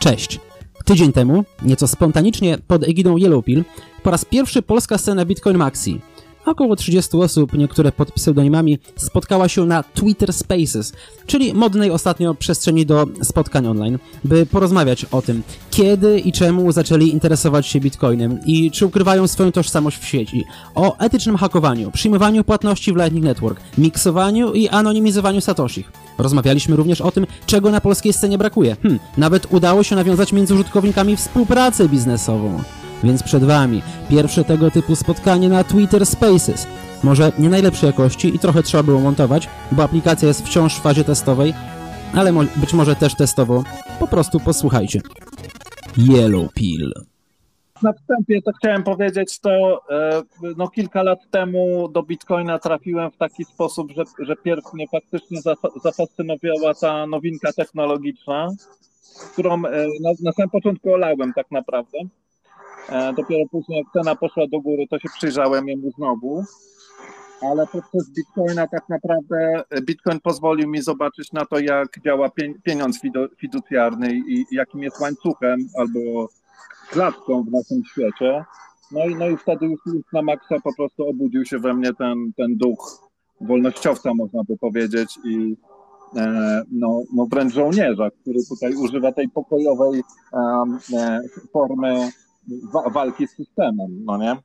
Cześć! Tydzień temu, nieco spontanicznie pod egidą Yellowpill, po raz pierwszy polska scena Bitcoin Maxi. Około 30 osób, niektóre pod pseudonimami, spotkała się na Twitter Spaces, czyli modnej ostatnio przestrzeni do spotkań online, by porozmawiać o tym, kiedy i czemu zaczęli interesować się Bitcoinem i czy ukrywają swoją tożsamość w sieci, o etycznym hakowaniu, przyjmowaniu płatności w Lightning Network, miksowaniu i anonimizowaniu satoshich. Rozmawialiśmy również o tym, czego na polskiej scenie brakuje. Hm, nawet udało się nawiązać między użytkownikami współpracę biznesową. Więc przed Wami pierwsze tego typu spotkanie na Twitter Spaces. Może nie najlepszej jakości i trochę trzeba było montować, bo aplikacja jest wciąż w fazie testowej, ale mo być może też testowo. Po prostu posłuchajcie. Yellow Pill. Na wstępie to chciałem powiedzieć, to e, no, kilka lat temu do Bitcoina trafiłem w taki sposób, że, że pierw mnie faktycznie zafascynowała ta nowinka technologiczna, którą e, na, na samym początku olałem tak naprawdę. E, dopiero później, jak cena poszła do góry, to się przyjrzałem jemu znowu. Ale poprzez Bitcoina tak naprawdę Bitcoin pozwolił mi zobaczyć na to, jak działa pieniądz fiducjarny i jakim jest łańcuchem albo klatką w naszym świecie. No i, no i wtedy już, już na maksa po prostu obudził się we mnie ten, ten duch wolnościowca, można by powiedzieć, i e, no, no wręcz żołnierza, który tutaj używa tej pokojowej e, formy wa walki z systemem, no nie?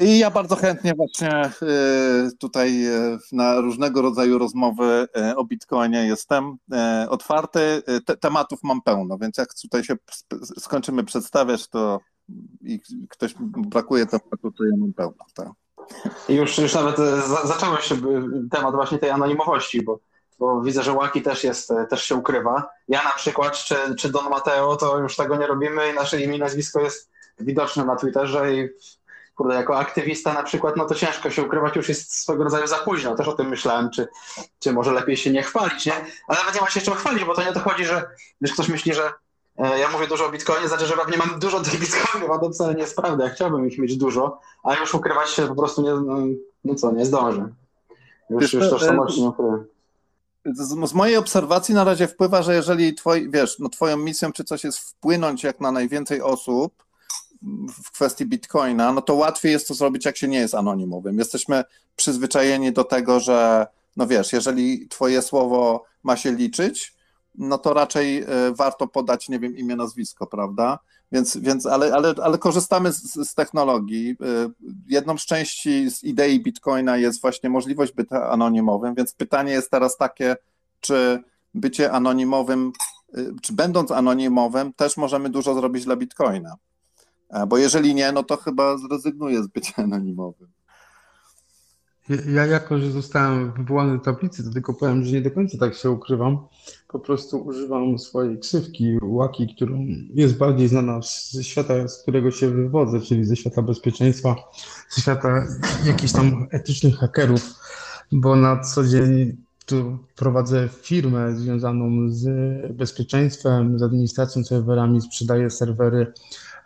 I ja bardzo chętnie właśnie y, tutaj y, na różnego rodzaju rozmowy y, o Bitcoinie jestem otwarty. Te, tematów mam pełno, więc jak tutaj się skończymy przedstawiać, to i ktoś brakuje tematu, to ja mam pełno. Tak. Już, już nawet zacząłeś temat właśnie tej anonimowości, bo, bo widzę, że Łaki też jest, też się ukrywa. Ja na przykład, czy, czy Don Mateo, to już tego nie robimy i nasze imię i nazwisko jest widoczne na Twitterze i kurde, jako aktywista na przykład, no to ciężko się ukrywać, już jest swego rodzaju za późno. Też o tym myślałem, czy, czy może lepiej się nie chwalić, nie? Ale nawet nie ma się czym chwalić, bo to nie dochodzi, że wiesz, ktoś myśli, że e, ja mówię dużo o Bitcoinie, znaczy, że pewnie mam dużo tych Bitcoinów, a to wcale nie jest prawda. Ja chciałbym ich mieć dużo, a już ukrywać się po prostu nie, no, no co, nie zdążę. Już, już tożsamości nie ukryję. Z, z, mojej obserwacji na razie wpływa, że jeżeli twoi, wiesz, no twoją misją czy coś jest wpłynąć jak na najwięcej osób, w kwestii Bitcoina, no to łatwiej jest to zrobić, jak się nie jest anonimowym. Jesteśmy przyzwyczajeni do tego, że no wiesz, jeżeli twoje słowo ma się liczyć, no to raczej e, warto podać, nie wiem, imię, nazwisko, prawda? Więc, więc ale, ale, ale korzystamy z, z technologii. E, jedną z części z idei Bitcoina jest właśnie możliwość bycia anonimowym, więc pytanie jest teraz takie, czy bycie anonimowym, e, czy będąc anonimowym, też możemy dużo zrobić dla Bitcoina. Bo jeżeli nie, no to chyba zrezygnuję z bycia anonimowym. Ja jako, że zostałem wywołany do tablicy, to tylko powiem, że nie do końca tak się ukrywam. Po prostu używam swojej ksywki, łaki, którą jest bardziej znana ze świata, z którego się wywodzę, czyli ze świata bezpieczeństwa, ze świata jakichś tam etycznych hakerów, bo na co dzień tu prowadzę firmę związaną z bezpieczeństwem, z administracją serwerami, sprzedaję serwery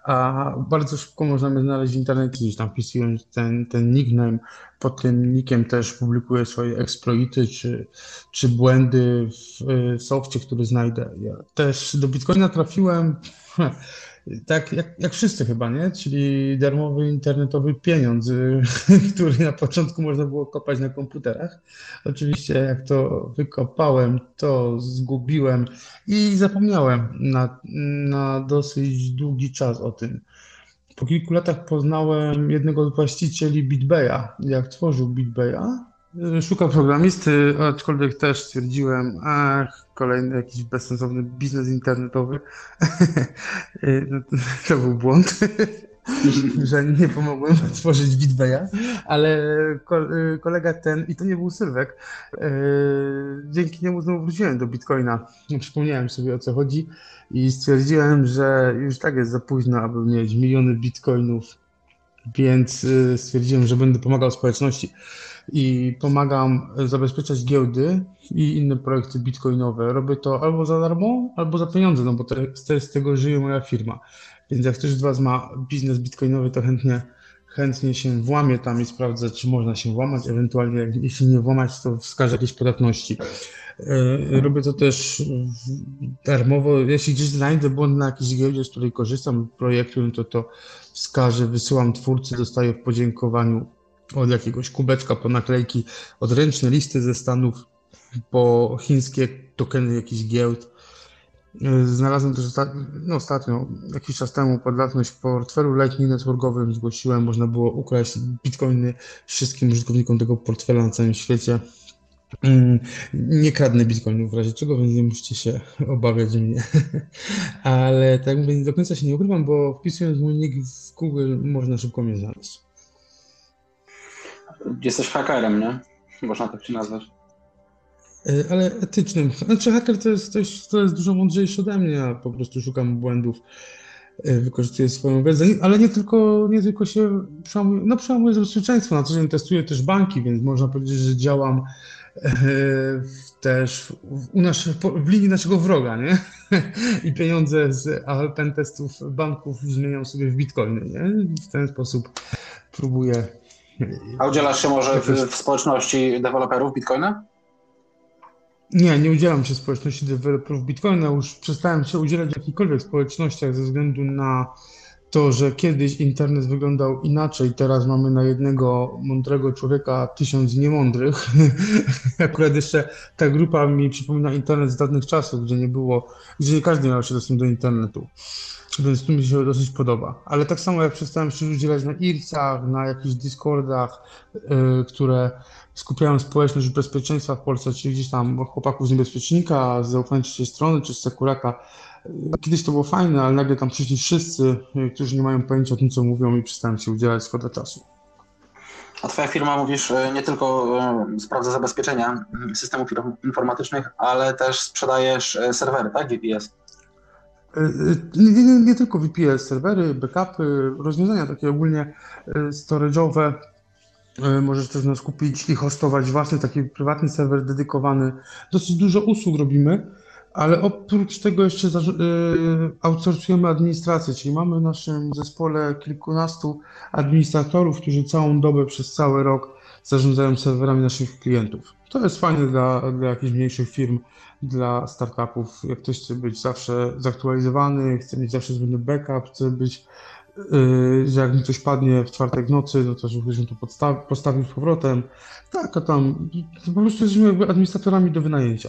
a bardzo szybko możemy znaleźć w internecie, gdzieś tam wpisując ten, ten nickname, pod tym nickiem też publikuję swoje exploity czy, czy błędy w softie, który znajdę. Ja też do Bitcoina trafiłem tak jak, jak wszyscy chyba, nie? Czyli darmowy internetowy pieniądz, który na początku można było kopać na komputerach. Oczywiście jak to wykopałem, to zgubiłem i zapomniałem na, na dosyć długi czas o tym. Po kilku latach poznałem jednego z właścicieli BitBaya, jak tworzył BitBaya Szukam programisty, aczkolwiek też stwierdziłem, ach, kolejny jakiś bezsensowny biznes internetowy. No, to był błąd, że nie pomogłem tworzyć Bitbaya, ale kolega ten, i to nie był Sylwek, e, dzięki niemu znowu wróciłem do Bitcoina. Przypomniałem sobie o co chodzi i stwierdziłem, że już tak jest za późno, aby mieć miliony bitcoinów, więc stwierdziłem, że będę pomagał społeczności i pomagam zabezpieczać giełdy i inne projekty bitcoinowe. Robię to albo za darmo, albo za pieniądze, no bo to, z tego żyje moja firma. Więc jak ktoś z Was ma biznes bitcoinowy, to chętnie, chętnie się włamię tam i sprawdzę, czy można się włamać, ewentualnie jeśli nie włamać, to wskażę jakieś podatności. E, robię to też darmowo. Jeśli gdzieś znajdę błąd na jakiejś giełdzie, z której korzystam, projektu, to to wskażę, wysyłam twórcy, dostaję w podziękowaniu od jakiegoś kubeczka po naklejki, odręczne listy ze Stanów po chińskie tokeny jakichś giełd. E, znalazłem też no, ostatnio, jakiś czas temu, podlatność w portfelu Lightning Networkowym zgłosiłem, można było ukraść bitcoiny wszystkim użytkownikom tego portfela na całym świecie. Mm, nie kradnę bitcoinów w razie czego, więc nie musicie się obawiać mnie. Ale tak mówię, do końca się nie ukrywam, bo wpisując mój nick w Google można szybko mnie znaleźć. Jesteś hakerem, nie? Można tak się nazwać. E, ale etycznym. Znaczy haker to jest ktoś, kto jest dużo mądrzejszy ode mnie, ja po prostu szukam błędów, e, wykorzystuję swoją wiedzę, ale nie tylko, nie tylko się przełamuję, no przełamuję bezpieczeństwo, na co dzień testuję też banki, więc można powiedzieć, że działam e, też u nasz, w linii naszego wroga, nie? I pieniądze z pen testów banków zmieniam sobie w bitcoiny, nie? W ten sposób próbuję. A udzielasz się może w, w społeczności deweloperów bitcoina? Nie, nie udzielam się społeczności deweloperów Bitcoina. Już przestałem się udzielać w jakichkolwiek społecznościach ze względu na to, że kiedyś internet wyglądał inaczej. Teraz mamy na jednego mądrego człowieka tysiąc niemądrych. Akurat jeszcze ta grupa mi przypomina internet z dawnych czasów, gdzie nie było, gdzie nie każdy miał się dostęp do internetu. Więc tu mi się dosyć podoba. Ale tak samo jak przestałem się udzielać na IRCach, na jakichś Discordach, yy, które skupiają społeczność bezpieczeństwa w Polsce, czyli gdzieś tam chłopaków z niebezpiecznika, z zaufania strony, czy z Sekuraka. Kiedyś to było fajne, ale nagle tam przyszli wszyscy, którzy nie mają pojęcia o tym, co mówią i przestałem się udzielać szkoda czasu. A twoja firma, mówisz, e, nie tylko sprawdza zabezpieczenia systemów informatycznych, ale też sprzedajesz serwery, tak? VPS? Nie, nie, nie tylko VPS, serwery, backupy, rozwiązania takie ogólnie storage'owe, E, możesz też nas kupić i hostować własny taki prywatny serwer dedykowany. Dosyć dużo usług robimy, ale oprócz tego jeszcze outsourcujemy administrację, czyli mamy w naszym zespole kilkunastu administratorów, którzy całą dobę przez cały rok zarządzają serwerami naszych klientów. To jest fajne dla, dla jakichś mniejszych firm, dla startupów. Jak ktoś chce być zawsze zaktualizowany, chce mieć zawsze zwykły backup, chce być Yy, że jak mi coś padnie w czwartek nocy, no to żebyśmy to postawił z powrotem. Tak, a tam po prostu jesteśmy jakby administratorami do wynajęcia.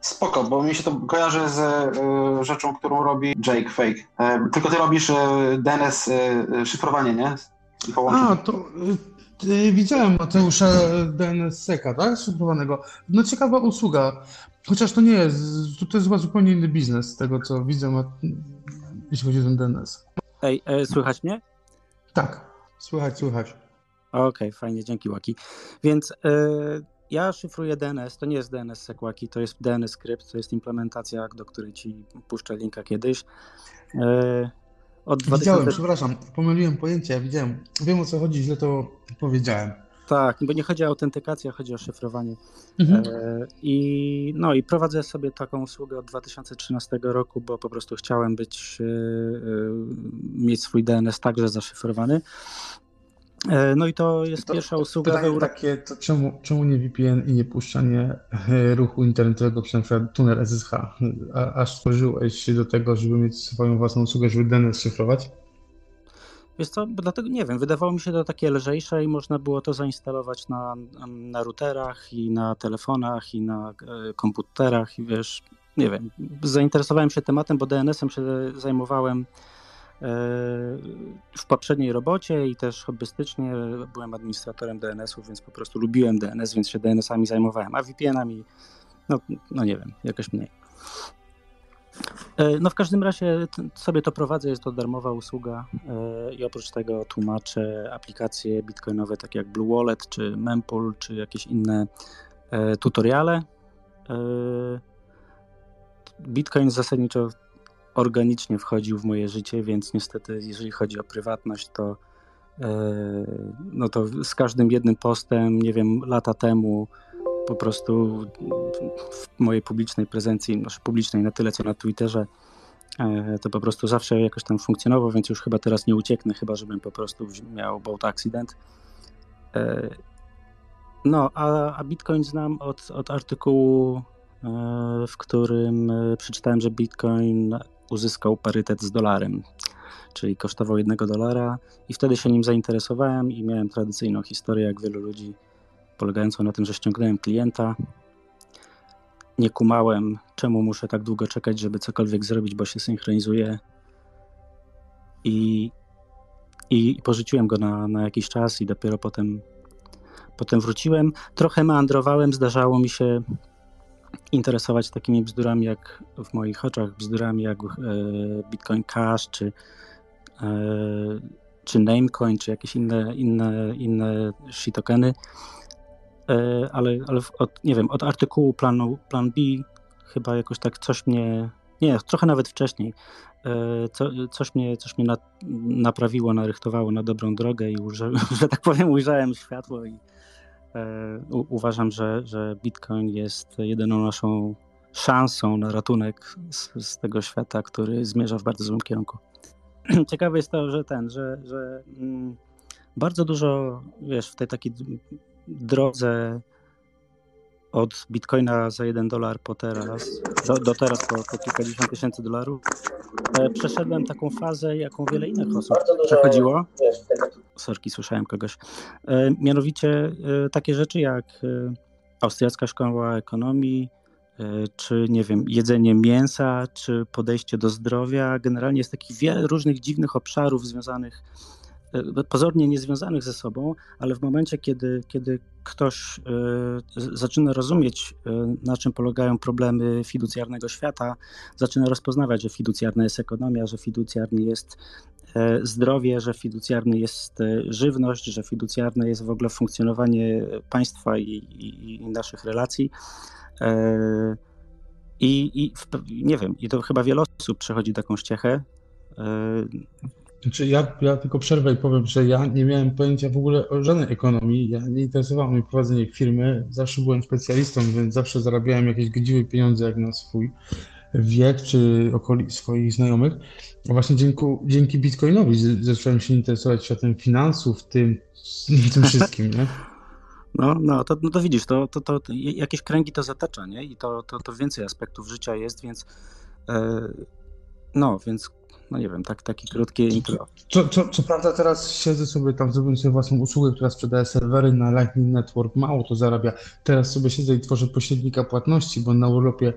Spoko, bo mi się to kojarzy z y, rzeczą, którą robi Jake Fake. Y, tylko ty robisz y, DNS szyfrowanie, nie? A, to widziałem Mateusza DNS Seka, tak? Szyfrowanego. No ciekawa usługa. Chociaż to nie jest, to jest chyba zupełnie inny biznes z tego, co widzę, jeśli chodzi o ten DNS. Ej, e, słychać mnie? Tak, słychać, słychać. Okej, okay, fajnie, dzięki Łaki. Więc e, ja szyfruję DNS, to nie jest DNS Sekwaki, to jest DNS Script, to jest implementacja, do której ci puszczę linka kiedyś. E, od widziałem, 2000... przepraszam, pomyliłem pojęcie, widziałem. Wiem o co chodzi, źle to powiedziałem. Tak, bo nie chodzi o autentykację, chodzi o szyfrowanie. Mhm. E, I, no, I prowadzę sobie taką usługę od 2013 roku, bo po prostu chciałem być, e, e, mieć swój DNS także zaszyfrowany. No i to jest to, pierwsza usługa w Europie. Takie, to czemu, czemu nie VPN i nie puszczanie ruchu internetowego przez tuner SSH? A, aż stworzyłeś się do tego, żeby mieć swoją własną usługę, żeby DNS szyfrować? Wiesz co, dlatego nie wiem, wydawało mi się to takie lżejsze i można było to zainstalować na, na routerach i na telefonach i na e, komputerach i wiesz, nie wiem, zainteresowałem się tematem, bo DNS-em się zajmowałem e, w poprzedniej robocie i też hobbystycznie byłem administratorem DNS-ów, więc po prostu lubiłem DNS, więc się DNS-ami zajmowałem, a VPN-ami, no, no nie wiem, jakoś mniej. E, no w każdym razie sobie to prowadzę, jest to darmowa usługa e, i oprócz tego tłumaczę aplikacje bitcoinowe takie jak Blue Wallet czy Mempool czy jakieś inne e, tutoriale. Bitcoin zasadniczo organicznie wchodził w moje życie, więc niestety jeżeli chodzi o prywatność, to no to z każdym jednym postem, nie wiem, lata temu po prostu w mojej publicznej prezencji, znaczy publicznej na tyle co na Twitterze, E, to po prostu zawsze jakoś tam funkcjonował, więc już chyba teraz nie ucieknę, chyba żebym po prostu miał boat accident. E, no, a, a Bitcoin znam od, od artykułu, e, w którym przeczytałem, że Bitcoin uzyskał parytet z dolarem, czyli kosztował jednego dolara i wtedy się nim zainteresowałem i miałem tradycyjną historię, jak wielu ludzi, polegającą na tym, że ściągnąłem klienta, nie kumałem, czemu muszę tak długo czekać, żeby cokolwiek zrobić, bo się synchronizuje. I, i porzuciłem go na, na jakiś czas i dopiero potem, potem wróciłem. Trochę meandrowałem, zdarzało mi się interesować takimi bzdurami, jak w moich oczach, bzdurami jak e, Bitcoin Cash, czy, e, czy Namecoin, czy jakieś inne, inne, inne shitokeny. E, ale, ale od, nie wiem, od artykułu planu, plan B chyba jakoś tak coś mnie, nie, trochę nawet wcześniej, co, coś mnie, coś mnie na, naprawiło, narychtowało na dobrą drogę i że, że tak powiem ujrzałem światło i u, uważam, że, że Bitcoin jest jedyną naszą szansą na ratunek z, z tego świata, który zmierza w bardzo złym kierunku. Ciekawe jest to, że ten, że, że mm, bardzo dużo, wiesz, w tej takiej drodze od bitcoina za 1 dolar po teraz, do, do teraz po, po kilkadziesiąt tysięcy dolarów, e, przeszedłem taką fazę, jaką wiele innych osób przechodziło. Sorki, słyszałem kogoś. E, mianowicie e, takie rzeczy jak austriacka szkoła ekonomii, czy nie wiem, jedzenie mięsa, czy podejście do zdrowia. Generalnie jest takich wiele różnych dziwnych obszarów związanych E, pozornie niezwiązanych ze sobą, ale w momencie, kiedy, kiedy ktoś e, zaczyna rozumieć, e, na czym polegają problemy fiducjarnego świata, zaczyna rozpoznawać, że fiducjarna jest ekonomia, że fiducjarny jest zdrowie, że fiducjarny jest żywność, że fiducjarne jest w ogóle funkcjonowanie państwa i, i, i naszych relacji. I, I, nie wiem, i to chyba wiele osób przechodzi taką ściechę. Znaczy ja, ja tylko przerwę i powiem, że ja nie miałem pojęcia w ogóle o żadnej ekonomii. Ja nie interesowało mnie prowadzenie firmy. Zawsze byłem specjalistą, więc zawsze zarabiałem jakieś godziwe pieniądze jak na swój wiek czy okoli swoich znajomych. A właśnie dzięki, dzięki Bitcoinowi zacząłem się interesować światem finansów, tym, tym wszystkim, nie? No, no, to, no to widzisz, to, to, to jakieś kręgi to zatacza, nie? I to, to, to więcej aspektów życia jest, więc yy, no, więc no nie wiem, tak, taki krótkie intro. Co, co, co prawda teraz siedzę sobie tam, zrobię sobie własną usługę, która sprzedaje serwery na Lightning Network, mało to zarabia. Teraz sobie siedzę i tworzę pośrednika płatności, bo na Europie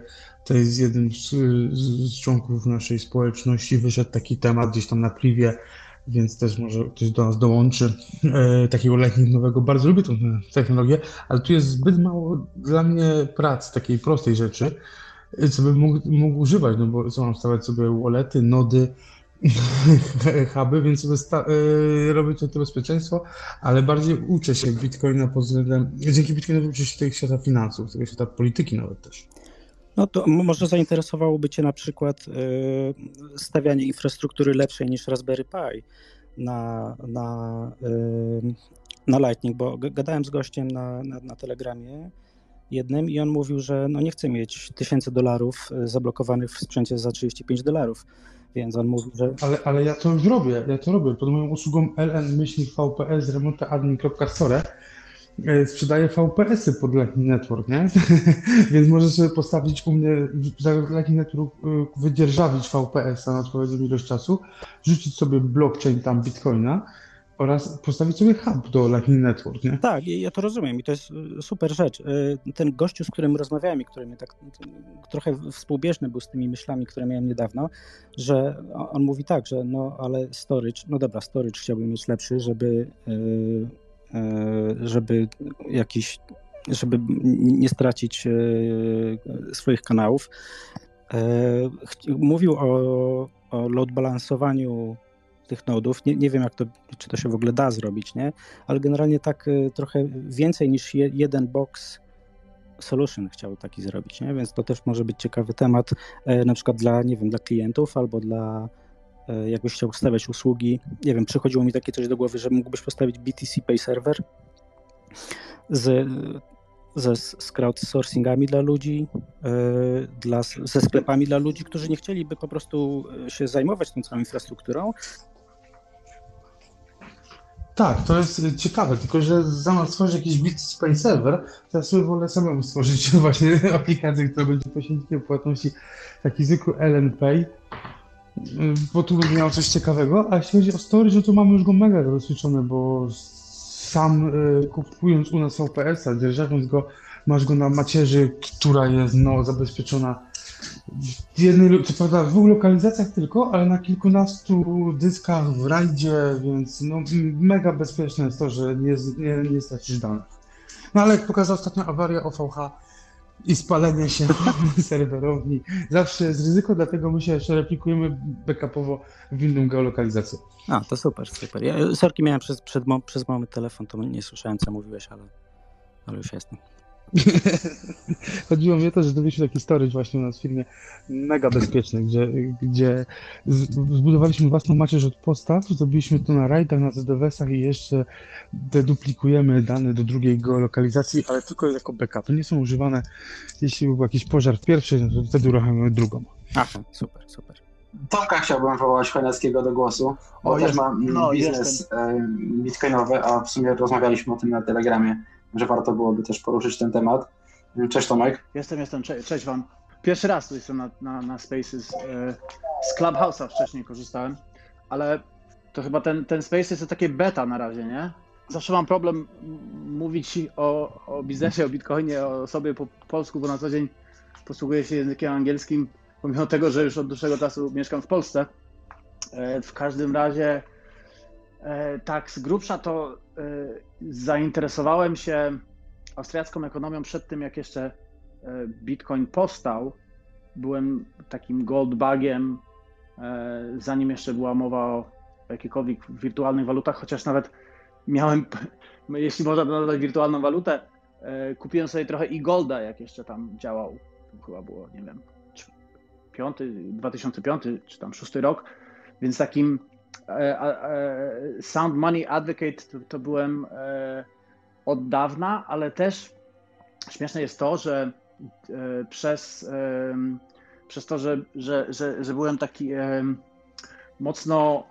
to jest jeden z, z członków naszej społeczności, wyszedł taki temat gdzieś tam na privie, więc też może ktoś do nas dołączy e, takiego Lightning nowego. Bardzo lubię tę technologię, ale tu jest zbyt mało dla mnie prac, takiej prostej rzeczy, co bym mógł, mógł używać, no bo co mam stawiać sobie wallety, nody, huby, więc sobie sta- yy, robię to, bezpieczeństwo, ale bardziej uczę się Bitcoina pod względem, dzięki Bitcoinowi uczę się tego świata finansów, tego świata polityki nawet też. No to może zainteresowałoby Cię na przykład yy, stawianie infrastruktury lepszej niż Raspberry Pi na, na, yy, na Lightning, bo gadałem z gościem na, na, na Telegramie, jednym i on mówił, że no nie chce mieć tysięcy dolarów e, zablokowanych w sprzęcie za 35 dolarów. Więc on mówi, że. Ale, ale ja to już robię, ja to robię. Pod moją usługą ln-vps remontaadmin.store e, sprzedaję VPS-y pod Lightning Network, nie? Więc możesz sobie postawić u mnie, Lightning Network e, wydzierżawić VPS-a na odpowiednią ilość czasu, rzucić sobie blockchain tam Bitcoina oraz postawić sobie hub do Lightning Network, nie? Tak, ja to rozumiem i to jest y, super rzecz. Y, ten gościu, z którym rozmawiałem i który mnie tak trochę współbieżny był z tymi myślami, które miałem niedawno, że on mówi tak, że no ale storage, no dobra, storage chciałbym mieć lepszy, żeby y, żeby jakiś żeby nie stracić swoich kanałów. Mówił o, o load balansowaniu tych nodów. Nie, nie wiem, jak to, czy to się w ogóle da zrobić, nie? Ale generalnie tak y, trochę więcej niż je, jeden box solution chciał taki zrobić, nie? Więc to też może być ciekawy temat, e, na przykład dla, nie wiem, dla klientów albo dla e, jakbyś chciał stawiać usługi. Nie wiem, przychodziło mi takie coś do głowy, że mógłbyś postawić BTC Pay Server z ze, z crowdsourcingami dla ludzi, yy, dla, ze sklepami dla ludzi, którzy nie chcieliby po prostu się zajmować tą całą infrastrukturą, tak, to jest ciekawe, tylko że zamiast stworzyć jakiś BitSpace server, to ja sobie wolę samemu stworzyć właśnie aplikację, która będzie pośrednikiem płatności, taki zwykły LNPay, bo tu będzie miał coś ciekawego, a jeśli chodzi o storage, no to mamy już go mega rozliczone, bo sam y, kupując u nas VPS-a, dzierżawiąc go, masz go na macierzy, która jest no, zabezpieczona w jednej, co prawda w dwóch lokalizacjach tylko, ale na kilkunastu dyskach w rajdzie, więc no, mega bezpieczne jest to, że nie, nie, nie stracisz danych. No ale jak pokazała ostatnia awaria OVH i spalenie się serwerowni, zawsze jest ryzyko, dlatego my się jeszcze replikujemy backupowo w inną geolokalizację. A, to super, super. Ja sorki miałem przez, przed, przez moment telefon, to nie słyszałem co mówiłeś, ale, ale już jestem. Chodziło mi o to, że zrobiliśmy taki storage właśnie u nas w firmie mega bezpieczny, gdzie, gdzie zbudowaliśmy własną macierz od postaw, zrobiliśmy to na rajdach, na ZDWS-ach i jeszcze deduplikujemy dane do drugiej geolokalizacji, ale tylko jako backup. Nie są używane, jeśli był jakiś pożar w pierwszej, no to wtedy uruchamiamy drugą. Aha, super, super. Tomka chciałbym wołać Chojnackiego do głosu, bo o, też jest, ma no, biznes jestem. bitcoinowy, a w sumie rozmawialiśmy o tym na Telegramie że warto byłoby też poruszyć ten temat. Cześć Tomek. Jestem, jestem, cześć, cześć Wam. Pierwszy raz tu jestem na, na, na Spaces. E, z Clubhouse'a wcześniej korzystałem, ale to chyba ten, ten Spaces to takie beta na razie, nie? Zawsze mam problem mówić o, o biznesie, o bitcoinie, o sobie po polsku, bo na co dzień posługuję się językiem angielskim, pomimo tego, że już od dłuższego czasu mieszkam w Polsce. E, w każdym razie tak, z grubsza to e, zainteresowałem się austriacką ekonomią przed tym, jak jeszcze e, Bitcoin powstał. Byłem takim goldbagiem, zanim jeszcze była mowa o jakichkolwiek wirtualnych walutach, chociaż nawet miałem, jeśli można nazwać wirtualną walutę, kupiłem sobie trochę i golda, jak jeszcze tam działał. To chyba było, nie wiem, 5, 2005 czy tam 6 rok, więc takim E, e, Sound Money Advocate to, to byłem e, od dawna, ale też śmieszne jest to, że przez, przez to, że, że, że, że byłem taki mocno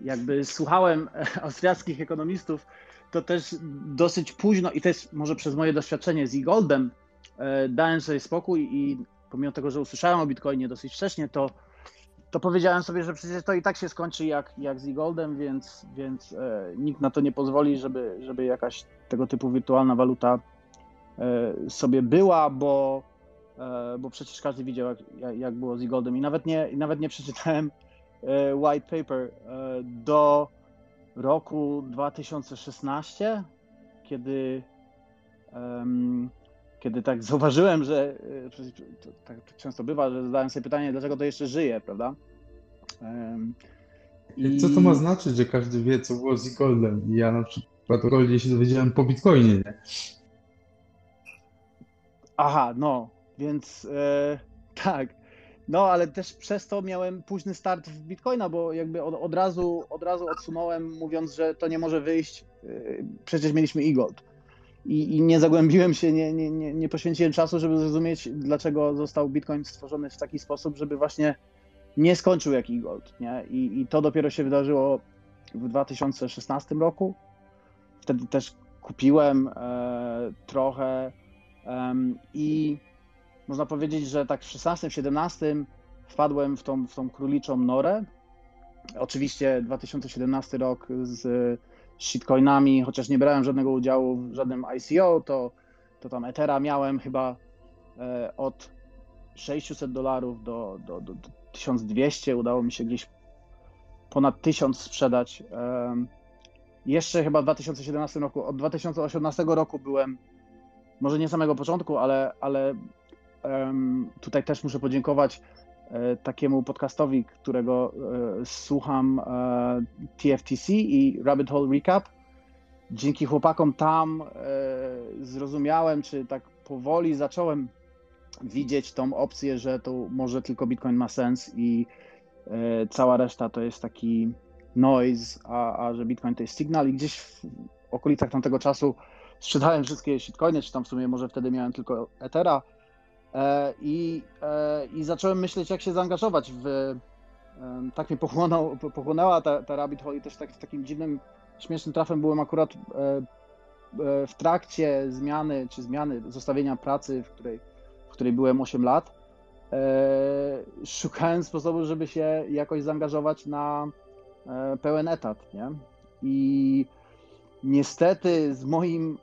jakby słuchałem austriackich ekonomistów, to też dosyć późno i też może przez moje doświadczenie z e-goldem dałem sobie spokój i pomimo tego, że usłyszałem o Bitcoinie dosyć wcześnie, to to powiedziałem sobie, że przecież to i tak się skończy jak, jak z Goldem, więc, więc e, nikt na to nie pozwoli, żeby, żeby jakaś tego typu wirtualna waluta e, sobie była, bo, e, bo przecież każdy widział, jak, jak było z Goldem i nawet nie, nawet nie przeczytałem e, white paper e, do roku 2016, kiedy kiedy tak zauważyłem, że e, tak często bywa, że zadałem sobie pytanie, dlaczego to jeszcze żyje, prawda? I... Co to ma znaczyć, że każdy wie, co było z Goldem? I ja na przykład o Goldzie się dowiedziałem po Bitcoinie, nie? Aha, no, więc e, tak. No, ale też przez to miałem późny start w Bitcoina, bo jakby od, od, razu, od razu odsunąłem, mówiąc, że to nie może wyjść. E, przecież mieliśmy e-gold i, i nie zagłębiłem się, nie, nie, nie, nie poświęciłem czasu, żeby zrozumieć, dlaczego został Bitcoin stworzony w taki sposób, żeby właśnie nie skończył jak e-gold. Nie? I, I to dopiero się wydarzyło w 2016 roku. Wtedy też kupiłem e, trochę e, i można powiedzieć, że tak w 16-17 wpadłem w tą, w tą króliczą norę. Oczywiście 2017 rok z shitcoinami, chociaż nie brałem żadnego udziału w żadnym ICO, to, to tam Ethera miałem chyba e, od 600 dolarów do, do, do, do 1200. Udało mi się gdzieś ponad 1000 sprzedać. Jeszcze chyba w 2017 roku, od 2018 roku byłem, może nie samego początku, ale, ale tutaj też muszę podziękować takiemu podcastowi, którego e, słucham, e, TFTC i Rabbit Hole Recap. Dzięki chłopakom tam zrozumiałem, czy tak powoli zacząłem widzieć tą opcję, że to może tylko Bitcoin ma sens i cała reszta to jest taki noise, a, a że Bitcoin to jest signal i gdzieś w okolicach tamtego czasu sprzedałem wszystkie shitcoiny, czy tam w sumie może wtedy miałem tylko Ethera i, i zacząłem myśleć, jak się zaangażować w, tak mnie pochłonął, pochłonęła ta, ta Rabbit Hole i też tak, takim dziwnym, śmiesznym trafem byłem akurat w trakcie zmiany, czy zmiany, zostawienia pracy, w której, w której byłem 8 lat, szukałem sposobu, żeby się jakoś zaangażować na pełen etat, nie? I niestety z moim,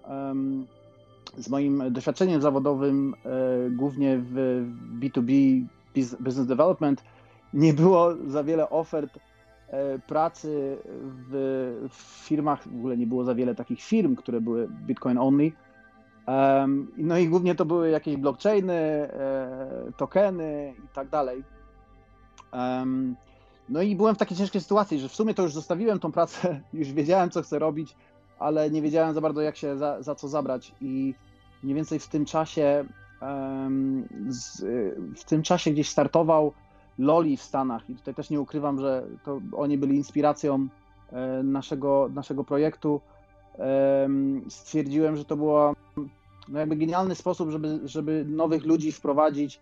z moim doświadczeniem zawodowym, e, głównie w B2B Business Development, nie było za wiele ofert e, pracy w, firmach, w ogóle nie było za wiele takich firm, które były Bitcoin only. No i głównie to były jakieś blockchainy, e, tokeny i tak dalej. No i byłem w takiej ciężkiej sytuacji, że w sumie to już zostawiłem tą pracę, już wiedziałem, co chcę robić, ale nie wiedziałem za bardzo, jak się za, za co zabrać. I mniej więcej w tym czasie, w tym czasie gdzieś startował Loli w Stanach. I tutaj też nie ukrywam, że to oni byli inspiracją e, naszego, naszego projektu. Stwierdziłem, że to było no jakby genialny sposób, żeby, żeby nowych ludzi wprowadzić e,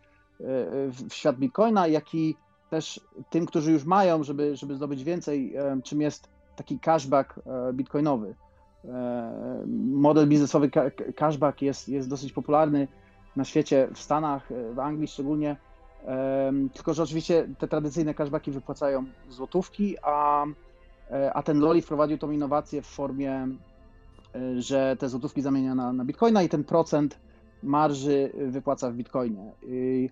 w świat Bitcoina, jak i też tym, którzy już mają, żeby, żeby zdobyć więcej, czym jest taki cashback e, bitcoinowy. E, model biznesowy cashback jest, jest dosyć popularny na świecie, w Stanach, w Anglii szczególnie. Tylko, że oczywiście te tradycyjne cashbacki wypłacają złotówki, a, e, a ten Loli wprowadził tą innowację w formie, że te złotówki zamienia na, na bitcoina i ten procent marży wypłaca w bitcoinie. I,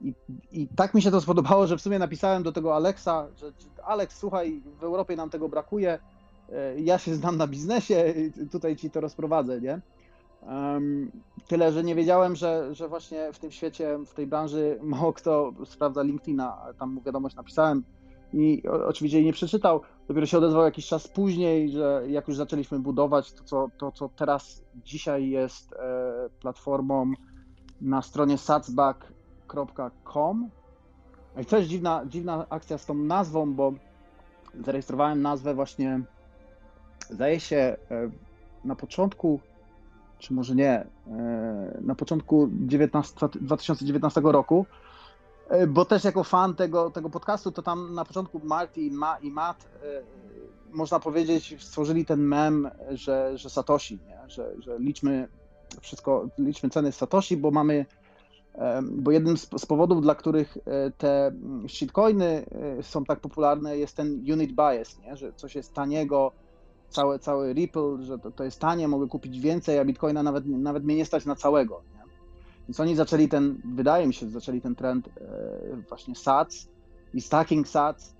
i, I, tak mi się to spodobało, że w sumie napisałem do tego Alexa, że Alex, słuchaj, w Europie nam tego brakuje, e, ja się znam na biznesie, tutaj ci to rozprowadzę, nie? Tyle, że nie wiedziałem, że, że właśnie w tym świecie, w tej branży mało kto sprawdza LinkedIna. Tam mu wiadomość napisałem i oczywiście jej nie przeczytał. Dopiero się odezwał jakiś czas później, że jak już zaczęliśmy budować to, co, to, co teraz dzisiaj jest e, platformą na stronie Satsback www.com. I jest dziwna, dziwna akcja z tą nazwą, bo zarejestrowałem nazwę właśnie, zdaje się, e, na początku, czy może nie, e, na początku 19, 2019 roku, e, bo też jako fan tego, tego podcastu, to tam na początku Marty i, Ma, i Matt, można powiedzieć, stworzyli ten mem, że, że Satoshi, nie? Że, że liczmy wszystko, liczmy ceny Satoshi, bo mamy bo jednym z, powodów, dla których te shitcoiny są tak popularne, jest ten unit bias, nie? że coś jest taniego, cały, cały Ripple, że to, to jest tanie, mogę kupić więcej, a bitcoina nawet, nawet mnie nie stać na całego. Nie? Więc oni zaczęli ten, wydaje mi się, zaczęli ten trend e, właśnie SATS i stacking SATS.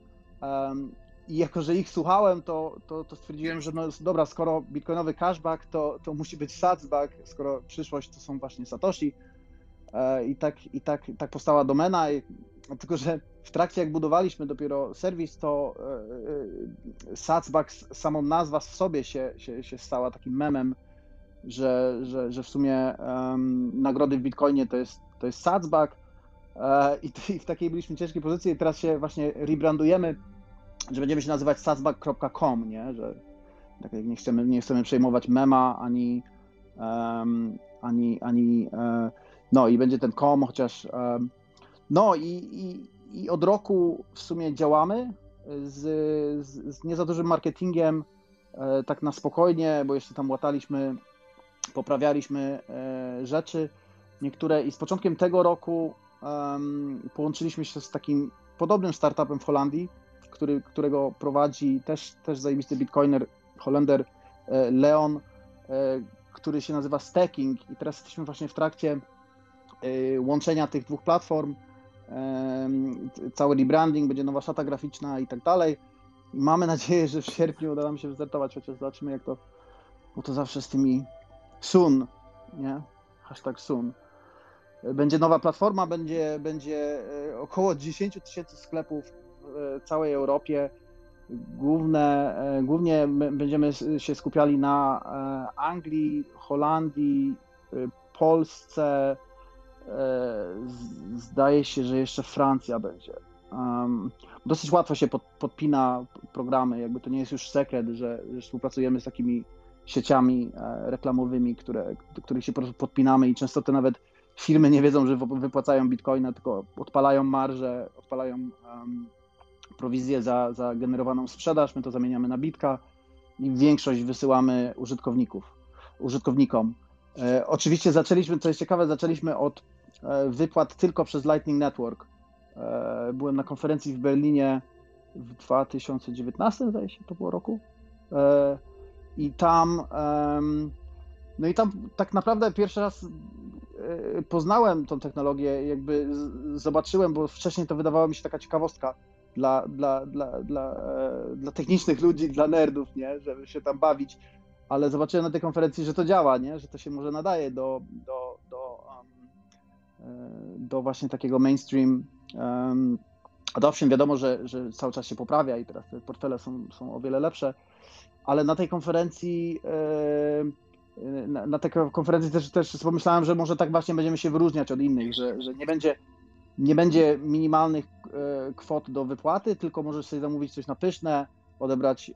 I jako, że ich słuchałem, to, to, to stwierdziłem, że no dobra, skoro bitcoinowy cashback, to, to musi być SATSback, skoro przyszłość to są właśnie Satoshi, I tak, i tak, tak powstała domena. Tylko, że w trakcie jak budowaliśmy dopiero serwis, to e, e, Satsback, samą nazwa w sobie się, się, się stała takim memem, że, że, że w sumie um, nagrody w Bitcoinie to jest, to jest Satsback. I, I w takiej byliśmy ciężkiej pozycji. Teraz się właśnie rebrandujemy, że będziemy się nazywać satsback.com, nie? Że tak nie chcemy, nie chcemy przejmować mema ani, ani, ani no i będzie ten kom, chociaż. No i, i, i od roku w sumie działamy z, z, z nie za dużym marketingiem, e, tak na spokojnie, bo jeszcze tam łataliśmy, poprawialiśmy e, rzeczy niektóre i z początkiem tego roku połączyliśmy się z takim podobnym startupem w Holandii, który, którego prowadzi też, też zajebisty bitcoiner, Holender e, Leon, który się nazywa Stacking i teraz jesteśmy właśnie w trakcie Y, łączenia tych dwóch platform, cały rebranding, będzie nowa szata graficzna i tak dalej. Mamy nadzieję, że w sierpniu uda nam się wystartować, chociaż zobaczymy jak to, bo to zawsze z tymi soon, nie? Hashtag soon. Będzie nowa platforma, będzie, będzie e, około 10 tysięcy sklepów w całej Europie. Główne, e, głównie będziemy się skupiali na e, Anglii, Holandii, Polsce, E, zdaje się, że jeszcze Francja będzie. Um, dosyć łatwo się pod, podpina programy, jakby to nie jest już sekret, że, że, współpracujemy z takimi sieciami e, reklamowymi, które, których się po prostu podpinamy i często to nawet firmy nie wiedzą, że wypłacają bitcoina, tylko odpalają marże, odpalają um, prowizję za, za generowaną sprzedaż, my to zamieniamy na bitka i większość wysyłamy użytkowników, użytkownikom. E, oczywiście zaczęliśmy, co jest ciekawe, zaczęliśmy od e, wypłat tylko przez Lightning Network. E, byłem na konferencji w Berlinie w 2019, zdaje się, to było roku. E, I tam, no i tam tak naprawdę pierwszy raz e, poznałem tą technologię, jakby zobaczyłem, bo wcześniej to wydawało mi się taka ciekawostka dla, dla, dla, dla, dla technicznych ludzi, dla nerdów, nie? żeby się tam bawić, ale zobaczyłem na tej konferencji, że to działa, nie? że to się może nadaje do, do, do właśnie takiego mainstream Adoption wiadomo, że, że cały czas się poprawia i teraz te portfele są, są o wiele lepsze, ale na tej konferencji e, na, na tej konferencji też, też pomyślałem, że może tak właśnie będziemy się wyróżniać od innych, że, że nie będzie nie będzie minimalnych e, kwot do wypłaty, tylko możesz sobie zamówić coś na pyszne, odebrać e,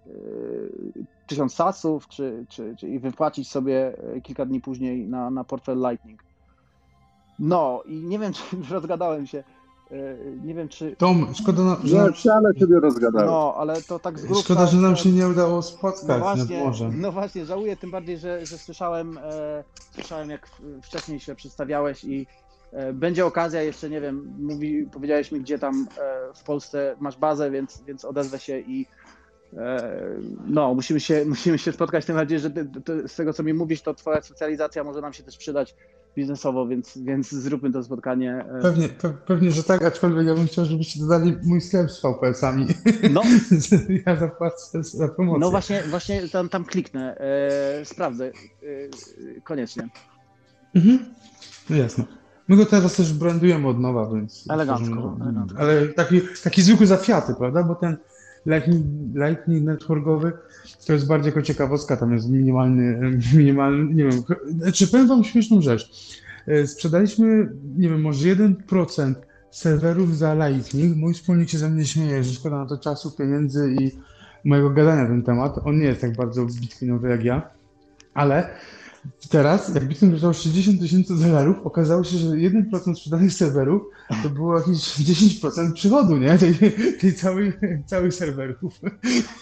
tysiąc sasów, czy, czy, czy i wypłacić sobie kilka dni później na, na portfel Lightning. No i nie wiem, czy rozgadałem się. E, nie wiem, czy. Tom, szkoda, na, że. No, wcale ciebie rozgadałem. No, ale to tak z grubsza, Szkoda, że nam się nie udało spotkać no właśnie. No właśnie, żałuję tym bardziej, że, że słyszałem, e, słyszałem, jak wcześniej się przedstawiałeś i e, będzie okazja, jeszcze nie wiem, mówi, powiedziałeś mi, gdzie tam e, w Polsce masz bazę, więc, więc odezwę się i e, no, musimy się, musimy się spotkać, tym bardziej, że ty, ty, z tego, co mi mówisz, to twoja specjalizacja może nam się też przydać biznesowo, więc, więc zróbmy to spotkanie. E, pewnie, pe, pewnie, że tak, aczkolwiek ja bym chciał, żebyście dodali mój sklep z VPS-ami. No. ja zapłacę za promocję. No właśnie, właśnie tam, tam kliknę, e, sprawdzę, e, koniecznie. Mhm. No jasne. My go teraz też brandujemy od nowa, więc... Elegancko. elegancko. Ale taki, taki zwykły za Fiaty, prawda? Bo ten Lightning, Lightning networkowy to jest bardziej jako ciekawostka, tam jest minimalny, minimalny, nie wiem, czy powiem wam śmieszną rzecz. E, sprzedaliśmy, nie wiem, może 1% serwerów za Lightning. Mój wspólnik się ze mnie śmieje, że szkoda na to czasu, pieniędzy i mojego gadania na ten temat. On nie jest tak bardzo bitcoinowy jak ja, ale Teraz, jak Bitcoin kosztował 60 tysięcy dolarów, okazało się, że 1% sprzedanych serwerów to było jakieś 10% przychodu, nie? Tej, tej całej, całych serwerów.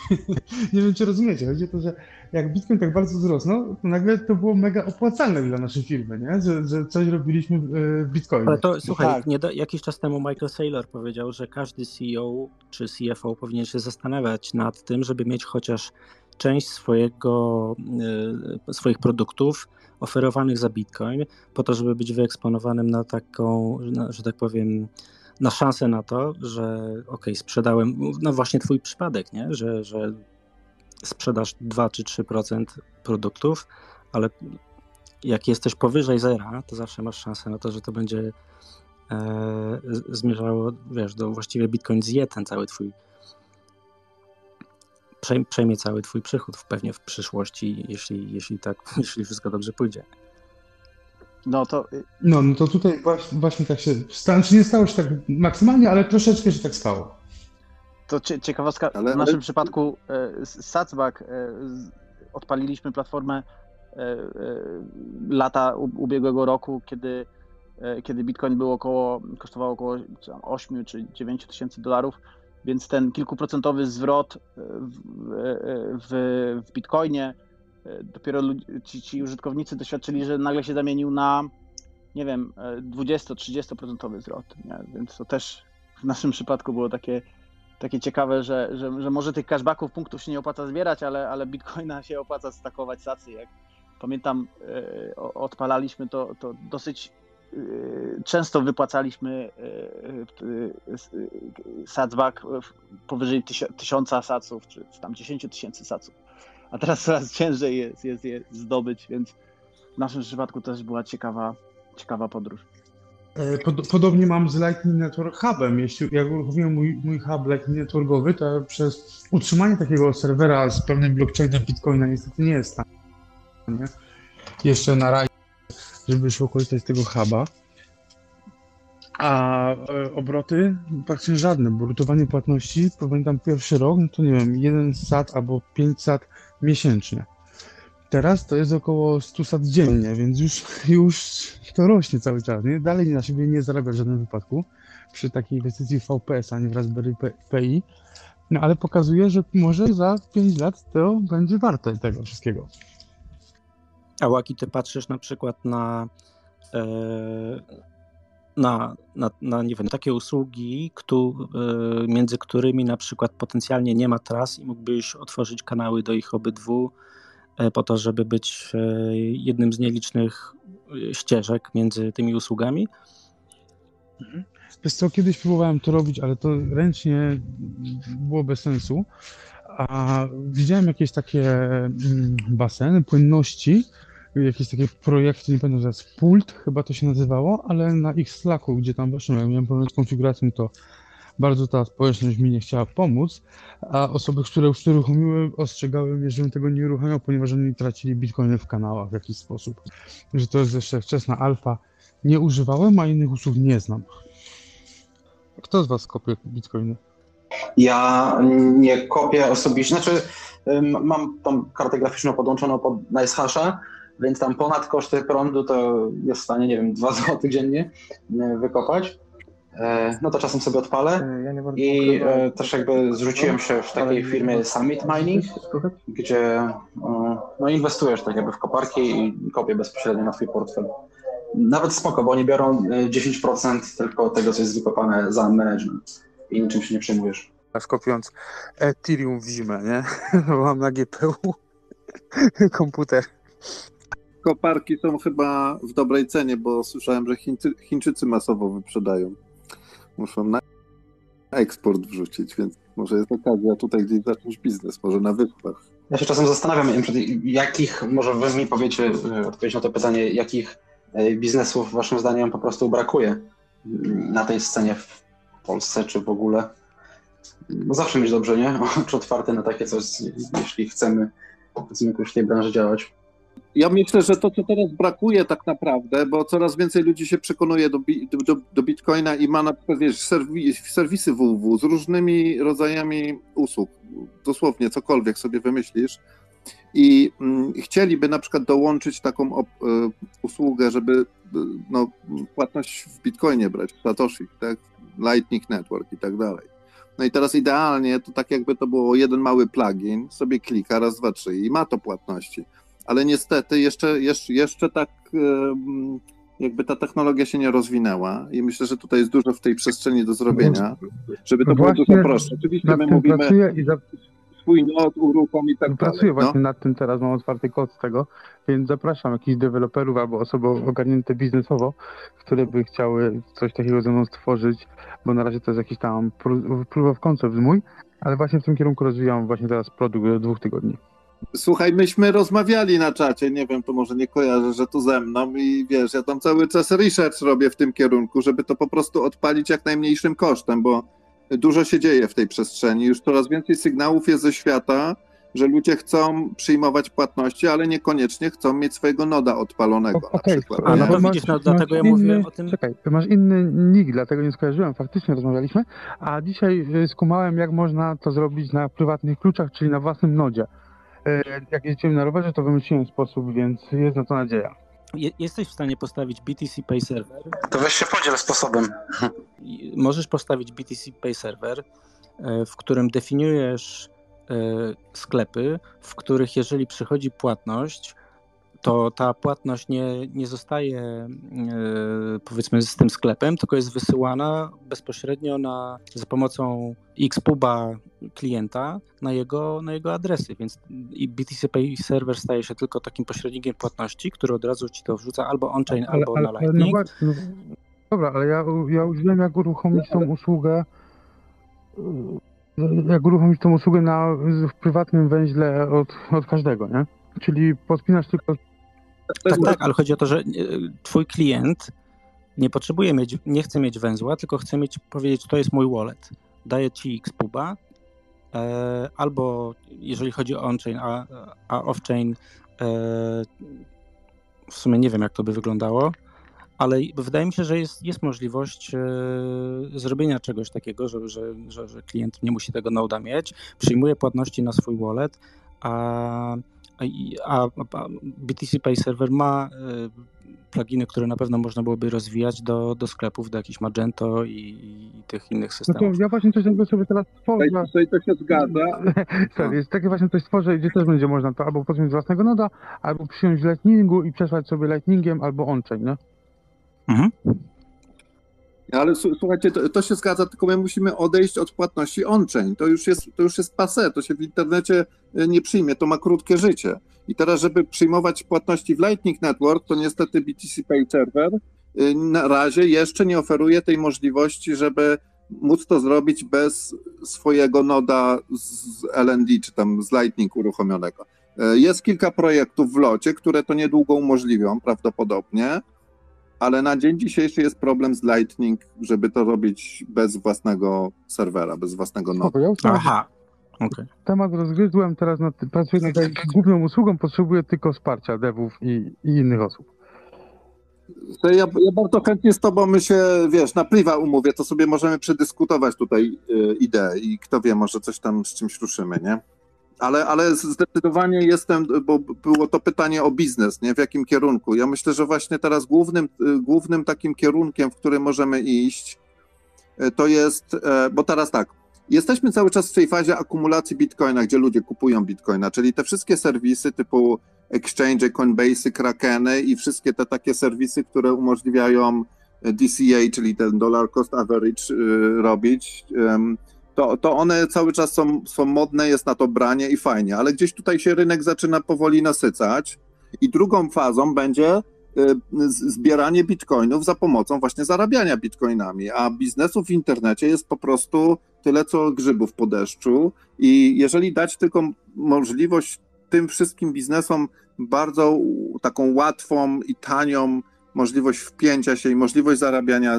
nie wiem, czy rozumiecie. Chodzi o to, że jak Bitcoin tak bardzo wzrosnął, to nagle to było mega opłacalne dla naszej firmy, nie? Że, że coś robiliśmy w Bitcoinie. Ale to, słuchaj, tak. nie do, jakiś czas temu Michael Saylor powiedział, że każdy CEO czy CFO powinien się zastanawiać nad tym, żeby mieć chociaż część swojego, e, swoich produktów oferowanych za Bitcoin, po to, żeby być wyeksponowanym na taką, że tak powiem, na szansę na to, że ok, sprzedałem, no właśnie twój przypadek, nie? Że, że sprzedasz 2 czy 3% produktów, ale jak jesteś powyżej zera, to zawsze masz szansę na to, że to będzie e, zmierzało, wiesz, do właściwie Bitcoin zje ten cały twój przejmie cały twój przychód pewnie w przyszłości, jeśli, jeśli tak, jeśli wszystko dobrze pójdzie. No to... Y, no, no to tutaj właśnie, właśnie tak się stało, czy nie stało się tak maksymalnie, ale troszeczkę się tak stało. To ciekawostka, ale, w naszym ale... przypadku e, e, odpaliliśmy platformę e, lata ubiegłego roku, kiedy, kiedy Bitcoin był około, kosztował około 8 czy 9 tysięcy dolarów więc ten kilkuprocentowy zwrot e, w, e, w, w Bitcoinie e, dopiero ci, ci, użytkownicy doświadczyli, że nagle się zamienił na, nie wiem, 20-30% zwrot. Nie? Więc to też w naszym przypadku było takie, takie ciekawe, że, że, że może tych cashbacków, punktów się nie opłaca zbierać, ale, ale Bitcoina się opłaca stakować sacy. Jak pamiętam, odpalaliśmy to, to dosyć często wypłacaliśmy y, y, satsback powyżej tysiąca saców, czy tam 10 tysięcy saców. A teraz coraz ciężej jest, jest je zdobyć, więc w naszym przypadku też była ciekawa, ciekawa podróż. E, podobnie mam z Lightning Network Hubem. Jeśli jak uruchomiłem mój, mój hub Lightning Networkowy, to przez utrzymanie takiego serwera z pełnym blockchainem Bitcoina niestety nie jest tam. Jeszcze na razie żeby szło korzystać z tego huba. A e, obroty praktycznie żadne, bo rutowanie płatności, pamiętam pierwszy rok, no to nie wiem, jeden SAT albo 5 SAT miesięcznie. Teraz to jest około 100 sat dziennie, więc już, już to rośnie cały czas. Nie? Dalej na siebie nie zarabia w żadnym wypadku przy takiej inwestycji VPS, a nie w Raspberry Pi. No ale pokazuje, że może za 5 lat to będzie warte tego wszystkiego. A Łaki, ty patrzysz na przykład na, e, na, na, na nie wiem, takie usługi, ktu, e, między którymi na przykład potencjalnie nie ma tras i mógłbyś otworzyć kanały do ich obydwu e, po to, żeby być jednym z nielicznych ścieżek między tymi usługami? Wiesz co, kiedyś próbowałem to robić, ale to ręcznie było bez sensu. A widziałem jakieś takie mm, baseny, płynności, jakieś takie projekty, nie pamiętam teraz, Pult chyba to się nazywało, ale na ich Slacku, gdzie tam weszłem, jak miałem problem z konfiguracją, to bardzo ta społeczność mi nie chciała pomóc, a osoby, które już to uruchomiły, ostrzegały mnie, żebym tego nie uruchamiał, ponieważ oni tracili bitcoiny w kanałach w jakiś sposób. Że to jest jeszcze wczesna alfa. Nie używałem, a innych usług nie znam. Kto z Was kopie bitcoiny? Ja nie kopię osobiście, znaczy mam tą kartę graficzną podłączoną pod NiceHasha, więc tam ponad koszty prądu to jest w stanie, nie wiem, 2 zł dziennie y, wykopać. E, No to czasem sobie odpalę bardzo i e, też jakby zrzuciłem się w takiej firmie Summit Mining, gdzie e, no, inwestujesz tak jakby w koparki i kopię bezpośrednio na swój portfel. Nawet spoko, bo oni biorą e, 10% tylko tego, co jest wykopane za management i niczym się nie przejmujesz. Aż kopiąc Ethereum w zimę, nie? Mam na GPU komputer. Koparki są chyba w dobrej cenie, bo słyszałem, że Chińcy, Chińczycy masowo wyprzedają. Muszą na eksport wrzucić, więc może jest okazja tutaj gdzieś zacząć biznes, może na wyspach. Ja się czasem zastanawiam, jakich, może wy mi powiecie, e, odpowiedź na to pytanie, jakich e, biznesów waszym zdaniem po prostu brakuje na tej scenie w Polsce, czy w ogóle? Bo zawsze mieć dobrze, nie? Oczy otwarte na takie coś, jeśli chcemy w tej branży działać. Ja myślę, że to, co teraz brakuje tak naprawdę, bo coraz więcej ludzi się przekonuje do, do, do Bitcoina i ma na przykład wiesz, serwi- serwisy www z różnymi rodzajami usług, dosłownie cokolwiek sobie wymyślisz i mm, chcieliby na przykład dołączyć taką e, usługę, żeby e, no, płatność w Bitcoinie brać, w Satoshi, tak? Lightning Network i tak dalej. No i teraz idealnie to tak jakby to było jeden mały plugin, sobie klika raz, dwa, trzy i ma to płatności. Ale niestety jeszcze, jeszcze, jeszcze tak em, jakby ta technologia się nie rozwinęła i myślę, że tutaj jest dużo w tej przestrzeni do zrobienia, żeby to było Właśnie dużo prostsze. Oczywiście my mówimy i za, swój not, uruchom i tak pracuję. No. właśnie nad tym teraz, mam otwarty kod z tego, więc zapraszam jakichś deweloperów albo osoby ogarnięte biznesowo, które by chciały coś takiego ze mną stworzyć, bo na razie to jest jakiś tam pró- proof of concept mój, ale właśnie w tym kierunku rozwijam właśnie teraz produkt do dwóch tygodni. Słuchaj, myśmy rozmawiali na czacie, nie wiem, to może nie kojarzę, że tu ze mną i wiesz, ja tam cały czas research robię w tym kierunku, żeby to po prostu odpalić jak najmniejszym kosztem, bo dużo się dzieje w tej przestrzeni. Już coraz więcej sygnałów jest ze świata, że ludzie chcą przyjmować płatności, ale niekoniecznie chcą mieć swojego noda odpalonego O- na okej, przykład. A, no to masz- widzisz, no, masz dlatego ja inny- mówiłem o tym. Czekaj, ty masz inny nick, dlatego nie skojarzyłem, faktycznie rozmawialiśmy, a dzisiaj y, skumałem, jak można to zrobić na prywatnych kluczach, czyli na własnym nodzie. Y, Jak jeździłem na rowerze, to wymyśliłem sposób, więc jest na to nadzieja. Je, jesteś w stanie postawić BTC Pay Server. To weź się podziel sposobem. Możesz postawić BTC Pay Server, e, w którym definiujesz e, sklepy, w których jeżeli przychodzi płatność, to ta płatność nie, nie zostaje e, powiedzmy z tym sklepem, tylko jest wysyłana bezpośrednio na, za pomocą Xpuba klienta na jego, na jego adresy, więc i BTC Pay Server staje się tylko takim pośrednikiem płatności, który od razu ci to wrzuca albo on-chain, albo na no Lightning. no, dobra, ale ja, ja już wiem, jak uruchomić tą usługę. y, Jak uruchomić tą usługę na, w prywatnym węźle od, od każdego, nie? Czyli podpinasz tylko. Tak, tak, ale chodzi o to, że e, twój klient nie potrzebuje mieć, nie chce mieć węzła, tylko chce mieć, powiedzieć, to jest mój wallet. Daję ci Xpuba, e, albo jeżeli chodzi o on-chain, a, a off-chain, e, w sumie nie wiem, jak to by wyglądało, ale wydaje mi się, że jest, jest możliwość e, zrobienia czegoś takiego, że, że, że, że klient nie musi tego noda mieć, przyjmuje płatności na swój wallet, a A, i- a, a BTC Pay Server ma y, pluginy, które na pewno można byłoby rozwijać do, do sklepów, do jakichś Magento i, i tych innych No to systemów. ja właśnie coś takiego sobie teraz stworzę. tutaj to się zgadza. Sorry, jest takie właśnie coś stworzę, gdzie też będzie można to albo podpiąć z własnego noda, albo przyjąć Lightningu i przesłać sobie Lightningiem albo on-chain, nie? Mhm. Ale słuchajcie, to, to się zgadza, tylko my musimy odejść od płatności on-chain. To już jest, to już jest passé, to się w internecie y, nie przyjmie, to ma krótkie życie. I teraz, żeby przyjmować płatności w Lightning Network, to niestety BTC Pay Server y, na razie jeszcze nie oferuje tej możliwości, żeby móc to zrobić bez swojego noda z LND czy tam z Lightning uruchomionego. Y, Jest kilka projektów w locie, które to niedługo umożliwią prawdopodobnie, ale na dzień dzisiejszy jest problem z Lightning, żeby to robić bez własnego serwera, bez własnego temat, Aha, okej. temat rozgryzłem, teraz nad, pracuję nad główną usługą, potrzebuję tylko wsparcia devów i, i innych osób. To ja, ja bardzo chętnie z tobą my się, wiesz, na priwa umówię, to sobie możemy przedyskutować tutaj y, ideę i kto wie, może coś tam z czymś ruszymy, nie? Ale, ale zdecydowanie jestem, bo było to pytanie o biznes, nie? W jakim kierunku? Ja myślę, że właśnie teraz głównym, głównym takim kierunkiem, w którym możemy iść, y, to jest, e, bo teraz tak, jesteśmy cały czas w tej fazie akumulacji bitcoina, gdzie ludzie kupują bitcoina, czyli te wszystkie serwisy typu exchange, Coinbase, Krakeny i wszystkie te takie serwisy, które umożliwiają e, DCA, czyli ten dollar cost average robić, to, to one cały czas są, są modne, jest na to branie i fajnie, ale gdzieś tutaj się rynek zaczyna powoli nasycać i drugą fazą będzie y, zbieranie bitcoinów za pomocą właśnie zarabiania bitcoinami, a biznesu w internecie jest po prostu tyle co grzybów po deszczu i jeżeli dać tylko możliwość tym wszystkim biznesom bardzo taką łatwą i tanią możliwość wpięcia się i możliwość zarabiania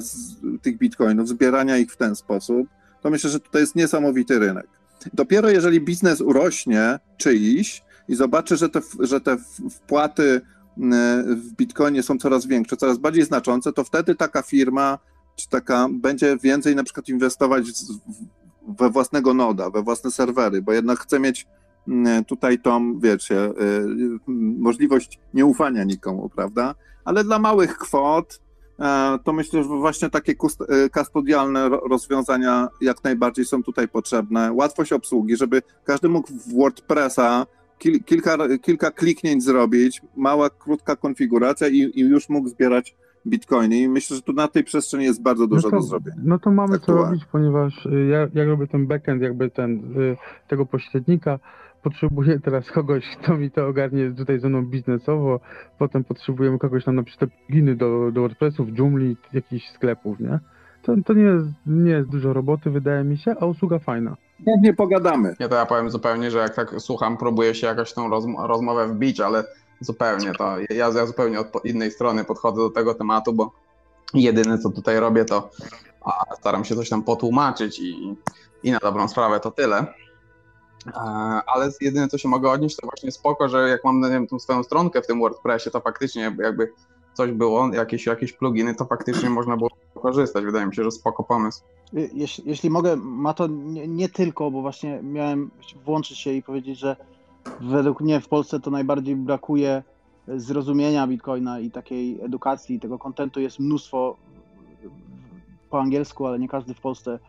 tych bitcoinów, zbierania ich w ten sposób, to myślę, że tutaj jest niesamowity rynek. Dopiero jeżeli biznes urośnie czyjś i zobaczy, że te, że te wpłaty mm, w bitcoinie są coraz większe, coraz bardziej znaczące, to wtedy taka firma czy taka będzie więcej na przykład inwestować we własnego noda, we własne serwery, bo jednak chce mieć mm, tutaj tą, wiecie, y, y, możliwość nieufania nikomu, prawda? Ale dla małych kwot to myślę, że właśnie takie y, kastodialne ro- rozwiązania jak najbardziej są tutaj potrzebne. Łatwość obsługi, żeby każdy mógł w WordPressa kil- kilka, kilka kliknięć zrobić, mała, krótka konfiguracja i, i już mógł zbierać bitcoiny. I myślę, że tu na tej przestrzeni jest bardzo dużo no to, do zrobienia. No to mamy co Aktualnie. robić, ponieważ y, ja, ja robię ten backend, jakby ten, tego pośrednika. Potrzebuję teraz kogoś, kto mi to ogarnie tutaj ze mną biznesowo. Potem potrzebujemy kogoś tam na przykład pluginy do, do WordPressów, Joomla, jakichś sklepów, nie? To, to nie, jest, nie jest dużo roboty, wydaje mi się, a usługa fajna. Chętnie pogadamy. Nie, to ja powiem zupełnie, że jak tak słucham, próbuję się jakoś tą rozm- rozmowę wbić, ale zupełnie to, ja, ja zupełnie od po- innej strony podchodzę do tego tematu, bo jedyne co tutaj robię to a, staram się coś tam potłumaczyć i, i na dobrą sprawę to tyle. E, Ale jedyne co się mogę odnieść to właśnie spoko, że jak mam nie wiem, tą swoją stronkę w tym WordPressie, to faktycznie jakby coś było, jakieś, jakieś pluginy, to faktycznie można było korzystać. Wydaje mi się, że spoko pomysł. Je- Jeśli, jeśli mogę, ma to nie, nie tylko, bo właśnie miałem włączyć się i powiedzieć, że według mnie w Polsce to najbardziej brakuje zrozumienia Bitcoina i takiej edukacji, tego kontentu jest mnóstwo po angielsku, ale nie każdy w Polsce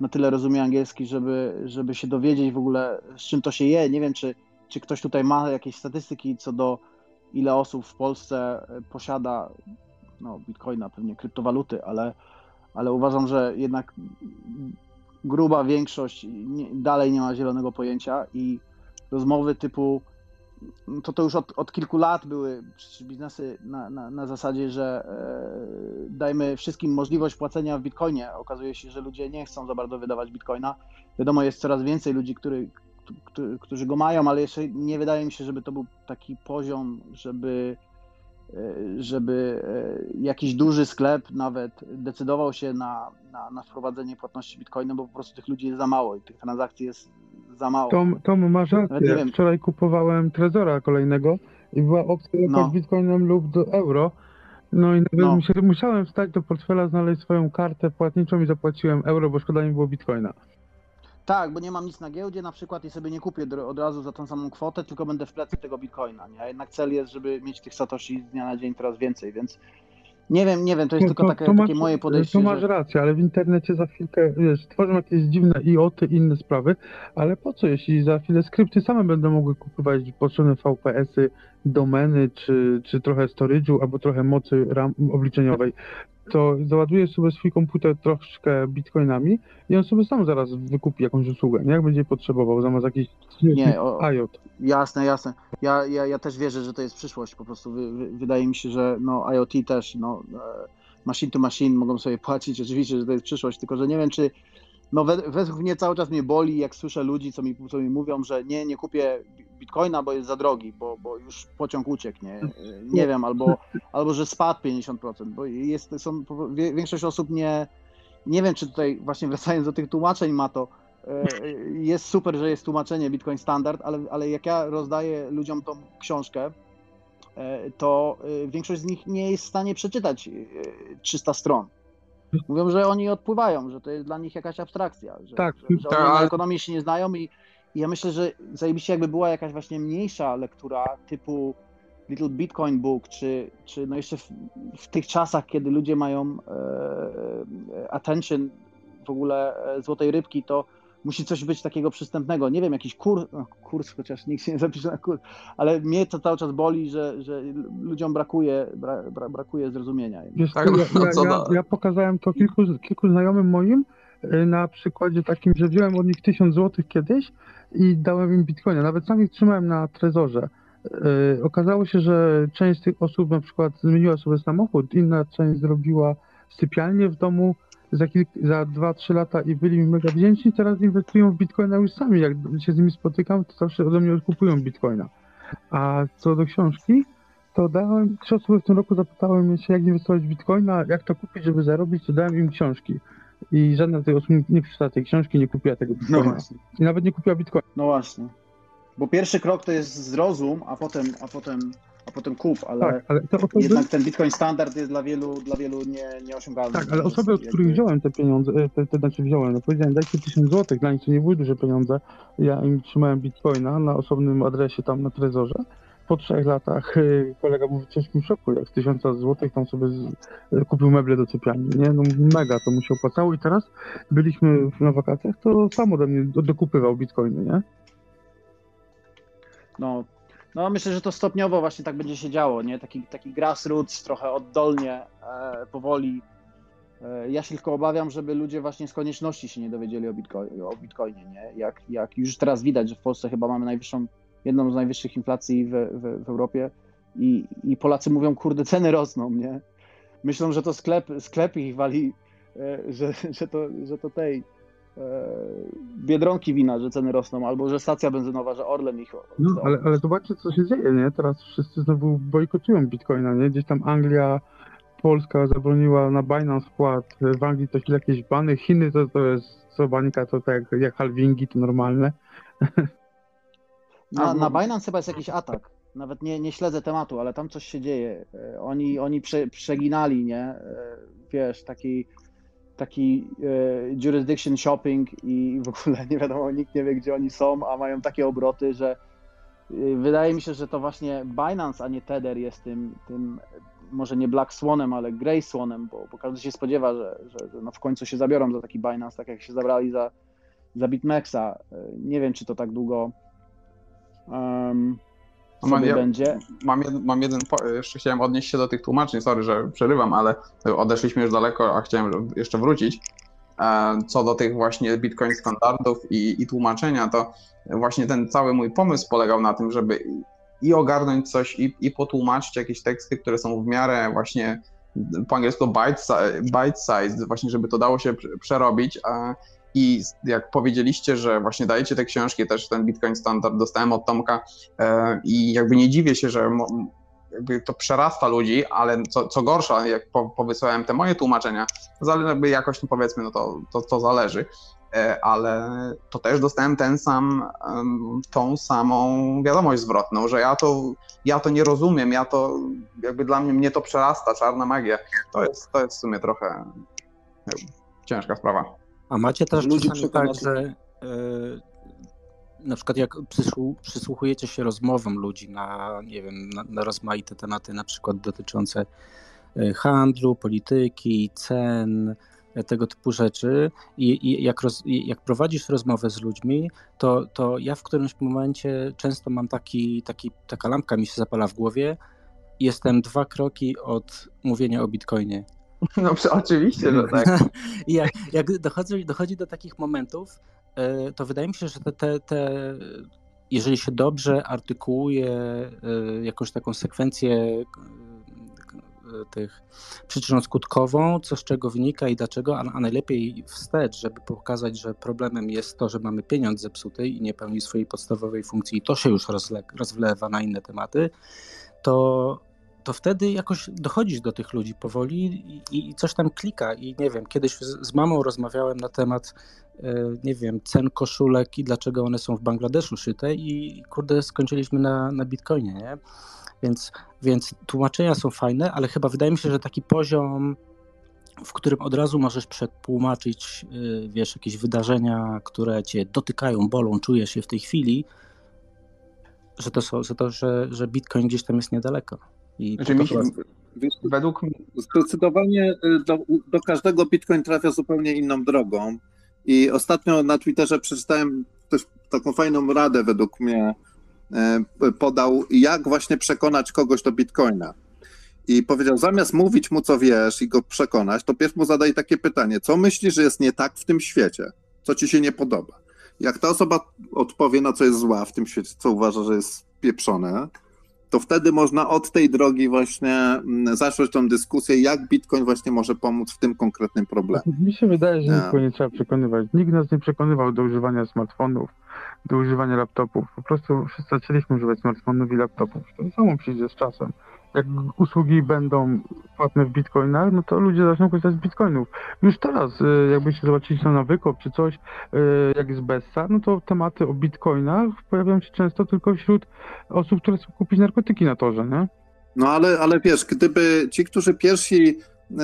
na tyle rozumie angielski, żeby, żeby się dowiedzieć w ogóle z czym to się je. Nie wiem, czy, czy ktoś tutaj ma jakieś statystyki co do ile osób w Polsce posiada no, Bitcoina, pewnie kryptowaluty, ale ale uważam, że jednak gruba większość nie, dalej nie ma zielonego pojęcia i rozmowy typu to to już od, od kilku lat były biznesy na, na, na zasadzie, że e, dajmy wszystkim możliwość płacenia w bitcoinie. Okazuje się, że ludzie nie chcą za bardzo wydawać bitcoina. Wiadomo, jest coraz więcej ludzi, który, którzy, go mają, ale jeszcze nie wydaje mi się, żeby to był taki poziom, żeby żeby e, jakiś duży sklep nawet decydował się na, na, na wprowadzenie płatności bitcoinem, bo po prostu tych ludzi jest za mało i tych transakcji jest za mało. Tom, Tom masz rację. Wczoraj kupowałem Trezora kolejnego i była opcja No. no. bitcoinem lub do euro. No i nawet No. musia- musiałem wstać do portfela, znaleźć swoją kartę płatniczą i zapłaciłem euro, bo szkoda mi było bitcoina. Tak, bo nie mam nic na giełdzie na przykład i sobie nie kupię od razu za tą samą kwotę, tylko będę w plecy tego bitcoina, nie? Jednak cel jest, żeby mieć tych satoshi z dnia na dzień coraz więcej, więc nie wiem, nie wiem, to jest Nie, tylko takie, masz- takie moje podejście, To masz że... rację, ale w internecie za chwilkę, wiesz, tworzą jakieś dziwne IoT i inne sprawy, ale po co, jeśli za chwilę skrypty same będą mogły kupować potrzebne VPS-y, domeny, czy, czy trochę storage'u, albo trochę mocy RAM obliczeniowej, to załadujesz sobie swój komputer troszkę bitcoinami i on sobie sam zaraz wykupi jakąś usługę, nie? Jak będzie potrzebował, zamiast jakiś Nie, o- IoT. Jasne, jasne. Ja, ja, ja też wierzę, że to jest przyszłość. Po prostu wy, wy, wydaje mi się, że no, IoT też, no, e, machine to machine mogą sobie płacić. Oczywiście, że to jest przyszłość, tylko że nie wiem, czy. No, we, według mnie cały czas mnie boli, jak słyszę ludzi, co mi, co mi mówią, że nie, nie kupię bitcoina, bo jest za drogi, bo, bo już pociąg uciekł, nie, nie wiem, albo, albo że spadł 50%, bo jest, są, większość osób nie, nie wiem, czy tutaj właśnie wracając do tych tłumaczeń ma to, e, jest super, że jest tłumaczenie Bitcoin Standard, ale, ale jak ja rozdaję ludziom tą książkę, e, to e, większość z nich nie jest w stanie przeczytać e, 300 stron. Mówią, że oni odpływają, że to jest dla nich jakaś abstrakcja, że, Tak, że, że tak, oni ale- ekonomii się nie znają i, i ja myślę, że zajebiście jakby była jakaś właśnie mniejsza lektura typu Little Bitcoin Book, czy, czy no jeszcze w, w tych czasach, kiedy ludzie mają e, attention w ogóle e, złotej rybki, to musi coś być takiego przystępnego. Nie wiem, jakiś kurs, no, kurs chociaż nikt się nie zapisze na kurs, ale mnie to cały czas boli, że, że ludziom brakuje, bra, bra, brakuje zrozumienia. Wiesz, Tak, co, no, ja, ja, ja, ja pokazałem to kilku, kilku znajomym moim y, na przykładzie takim, że wziąłem od nich 1000 zł kiedyś i dałem im bitcoina. Nawet sam ich trzymałem na trezorze. Y, Okazało się, że część z tych osób na przykład zmieniła sobie samochód, inna część zrobiła sypialnię w domu za, kilk, za 2-3 lata i byli mi mega wdzięczni. Teraz inwestują w bitcoina już sami. Jak się z nimi spotykam, to zawsze ode mnie odkupują bitcoina. A co do książki, to dałem, trzy osoby w tym roku zapytały mnie się, jak inwestować w bitcoina, jak to kupić, żeby zarobić, to dałem im książki. I żadna z tych osób nie- przeczytała tej książki, nie kupiła tego No bitcoina. właśnie. I nawet nie kupiła bitcoina. No właśnie. Bo pierwszy krok to jest zrozum, a potem, a potem, a potem kup, ale Tak, ale te osoby, jednak ten Bitcoin standard jest dla wielu, dla wielu nie, nieosiągalny. tak, ale osoby, od których jakby- wziąłem te pieniądze, e, te, te znaczy wziąłem, no powiedziałem, dajcie 1000 zł, dla nich to nie były duże pieniądze. Ja im trzymałem bitcoina na osobnym adresie tam na trezorze. Po trzech latach e, kolega był w ciężkim szoku, jak z 1000 zł tam sobie z, e, kupił meble do sypialni, nie? No mega to mu się opłacało i teraz byliśmy na wakacjach, to sam ode mnie do- dokupywał bitcoiny, nie? No, no myślę, że to stopniowo właśnie tak będzie się działo, nie? Taki, taki grassroots, trochę oddolnie, e, powoli. E, ja się tylko obawiam, żeby ludzie właśnie z konieczności się nie dowiedzieli o, o Bitcoinie, nie? Jak, jak już teraz widać, że w Polsce chyba mamy najwyższą, jedną z najwyższych inflacji w, w, w Europie i, i Polacy mówią, kurde, ceny rosną, nie? Myślą, że to sklep, sklep ich wali, e, że, że, to, że to tej e, Biedronki wina, że ceny rosną, albo że stacja benzynowa, że Orlen ich No, ale, ale zobaczcie, co się dzieje, nie? Teraz wszyscy znowu bojkotują bitcoina, nie? Gdzieś tam Anglia, Polska zabroniła na Binance wkład, w Anglii to jakieś bany, Chiny to, to jest, co bańka, to tak jak, jak halvingi, to normalne. Na, A, na Binance chyba jest jakiś atak. Nawet nie, nie śledzę tematu, ale tam coś się dzieje. E, Oni, oni prze, przeginali, nie? E, Wiesz, taki, taki e, jurisdiction shopping i w ogóle nie wiadomo, nikt nie wie, gdzie oni są, a mają takie obroty, że wydaje mi się, że to właśnie Binance, a nie Tether jest tym, tym może nie Black Swanem, ale Grey Swanem, bo, bo każdy się spodziewa, że, że, że no w końcu się zabiorą za taki Binance, tak jak się zabrali za, za BitMEXa. Nie wiem, czy to tak długo um, mam- ja- będzie. Mam, jed, mam jeden, jeszcze chciałem odnieść się do tych tłumaczeń, sorry, że przerywam, ale odeszliśmy już daleko, a chciałem jeszcze wrócić. Co do tych właśnie Bitcoin standardów i, i tłumaczenia, to właśnie ten cały mój pomysł polegał na tym, żeby i ogarnąć coś, i, i potłumaczyć jakieś teksty, które są w miarę właśnie po angielsku bite, bite size, właśnie żeby to dało się prze- przerobić. a- I jak powiedzieliście, że właśnie dajecie te książki, też ten Bitcoin Standard dostałem od Tomka e, i jakby nie dziwię się, że to przerasta ludzi, ale co, co gorsza, jak po, powysłałem te moje tłumaczenia, jakby jakoś no powiedzmy, no to, to, to zależy, E, ale to też dostałem ten sam, tą samą wiadomość zwrotną, że ja to, ja to nie rozumiem, ja to, jakby dla mnie, mnie to przerasta, czarna magia. To jest, to jest w sumie trochę ciężka sprawa. A macie też Ludzi tak, że na przykład jak przysłuchujecie się rozmowom ludzi na, nie wiem, na, na rozmaite tematy, na przykład dotyczące handlu, polityki, cen, tego typu rzeczy i, i jak, roz, jak prowadzisz rozmowę z ludźmi, to, to ja w którymś momencie często mam taki, taki, taka lampka mi się zapala w głowie. Jestem dwa kroki od mówienia o bitcoinie. No oczywiście, że tak. jak, jak dochodzi, dochodzi do takich momentów, e, to wydaje mi się, że te, te, te jeżeli się dobrze artykułuje e, jakąś taką sekwencję tych przyczyną-skutkową, co z czego wynika i dlaczego, a, a najlepiej wstecz, żeby pokazać, że problemem jest to, że mamy pieniądz zepsuty i nie pełni swojej podstawowej funkcji i to się już rozle, rozwlewa na inne tematy, to, to wtedy jakoś dochodzisz do tych ludzi powoli i, i coś tam klika. I nie wiem, kiedyś z, z mamą rozmawiałem na temat, e, nie wiem, cen koszulek i dlaczego one są w Bangladeszu szyte i kurde, skończyliśmy na, na bitcoinie, nie? Więc, więc tłumaczenia są fajne, ale chyba wydaje mi się, że taki poziom, w którym od razu możesz przetłumaczyć, y, wiesz, jakieś wydarzenia, które cię dotykają, bolą, czujesz się w tej chwili, że to, są, że, to że, że Bitcoin gdzieś tam jest niedaleko. I znaczy, mi się, według mnie... Zdecydowanie y, do, do każdego Bitcoin trafia zupełnie inną drogą. I ostatnio na Twitterze przeczytałem też taką fajną radę według mnie E, podał, jak właśnie przekonać kogoś do bitcoina. I powiedział, zamiast mówić mu, co wiesz i go przekonać, to pierw mu zadaj takie pytanie, co myślisz, że jest nie tak w tym świecie? Co ci się nie podoba? Jak ta osoba odpowie, na co jest zła w tym świecie, co uważa, że jest pieprzone, to wtedy można od tej drogi właśnie mm, zacząć tą dyskusję, jak Bitcoin właśnie może pomóc w tym konkretnym problemie. Mi się wydaje, że nikogo nie trzeba przekonywać. Nikt nas nie przekonywał do używania smartfonów do używania laptopów. Po prostu wszyscy zaczęliśmy używać smartfonów i laptopów. To samo przyjdzie z czasem. Jak usługi będą płatne w bitcoinach, no to ludzie zaczną korzystać z bitcoinów. Już teraz, y, jakbyście zobaczyli to na wykop czy coś, y, jak jest Bessa, no to tematy o bitcoinach pojawiają się często tylko wśród osób, które chcą kupić narkotyki na torze, nie? No ale, ale wiesz, gdyby ci, którzy pierwsi y,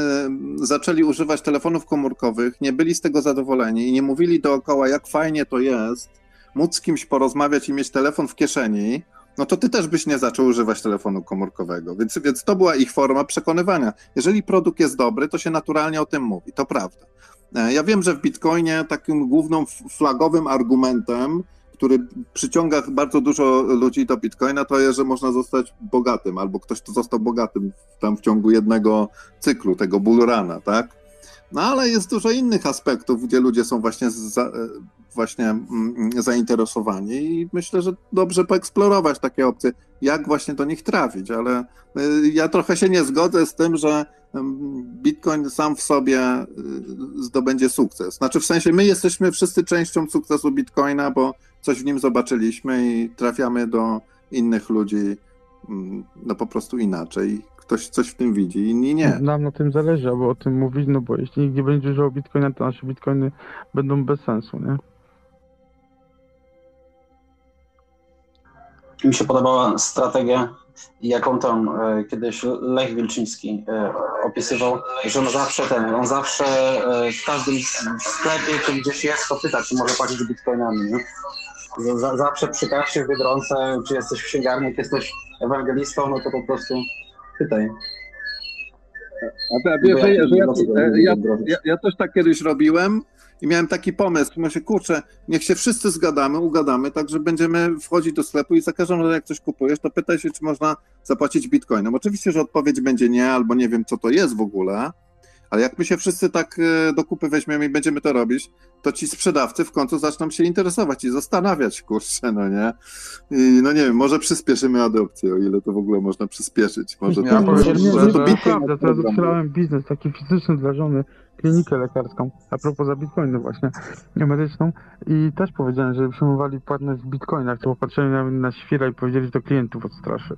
zaczęli używać telefonów komórkowych, nie byli z tego zadowoleni i nie mówili dookoła, jak fajnie to jest, móc z kimś porozmawiać i mieć telefon w kieszeni, no to ty też byś nie zaczął używać telefonu komórkowego. Więc, więc to była ich forma przekonywania. Jeżeli produkt jest dobry, to się naturalnie o tym mówi. To prawda. E, ja wiem, że w Bitcoinie takim głównym flagowym argumentem, który przyciąga bardzo dużo ludzi do Bitcoina, to jest, że można zostać bogatym, albo ktoś, kto został bogatym tam w ciągu jednego cyklu, tego bullruna, tak? No ale jest dużo innych aspektów, gdzie ludzie są właśnie za, właśnie mm, zainteresowani i myślę, że dobrze poeksplorować takie opcje, jak właśnie do nich trafić, ale y, ja trochę się nie zgodzę z tym, że mm, Bitcoin sam w sobie y, zdobędzie sukces. Znaczy w sensie my jesteśmy wszyscy częścią sukcesu Bitcoina, bo coś w nim zobaczyliśmy i trafiamy do innych ludzi mm, no po prostu inaczej. Ktoś coś w tym widzi, inni nie. Nam na tym zależy, aby o tym mówić, no bo jeśli nikt nie będzie używał Bitcoina, to nasze Bitcoiny będą bez sensu, nie? Mi się podobała strategia, jaką tam e, kiedyś Lech Wilczyński e, opisywał, że on zawsze ten, on zawsze e, w każdym sklepie, czy gdzieś jest, to pyta, czy może płacić bitcoinami. Nie? zawsze przy kasie w Biedronce, czy jesteś w księgarni, jak jesteś ewangelistą, no to po prostu pytaj. A że ja, ja, ja, ja też tak kiedyś robiłem, i miałem taki pomysł, myślę, kurczę, niech się wszyscy zgadamy, ugadamy, tak, że będziemy wchodzić do sklepu i za każdym razem jak coś kupujesz, to pytaj się, czy można zapłacić bitcoinem. Oczywiście, że odpowiedź będzie nie, albo nie wiem, co to jest w ogóle, ale jak my się wszyscy tak e, do kupy weźmiemy i będziemy to robić, to ci sprzedawcy w końcu zaczną się interesować i zastanawiać, kurczę, no nie? I no nie wiem, może przyspieszymy adopcję, o ile to w ogóle można przyspieszyć. Może ja to, powiem, że, że to prawda, teraz otwierałem biznes taki fizyczny dla żony, klinikę lekarską, a propos za bitcoiny właśnie, medyczną i też powiedziałem, że przyjmowali płatność w bitcoinach, to popatrzyli na, na świra i powiedzieli, że to klientów odstraszy.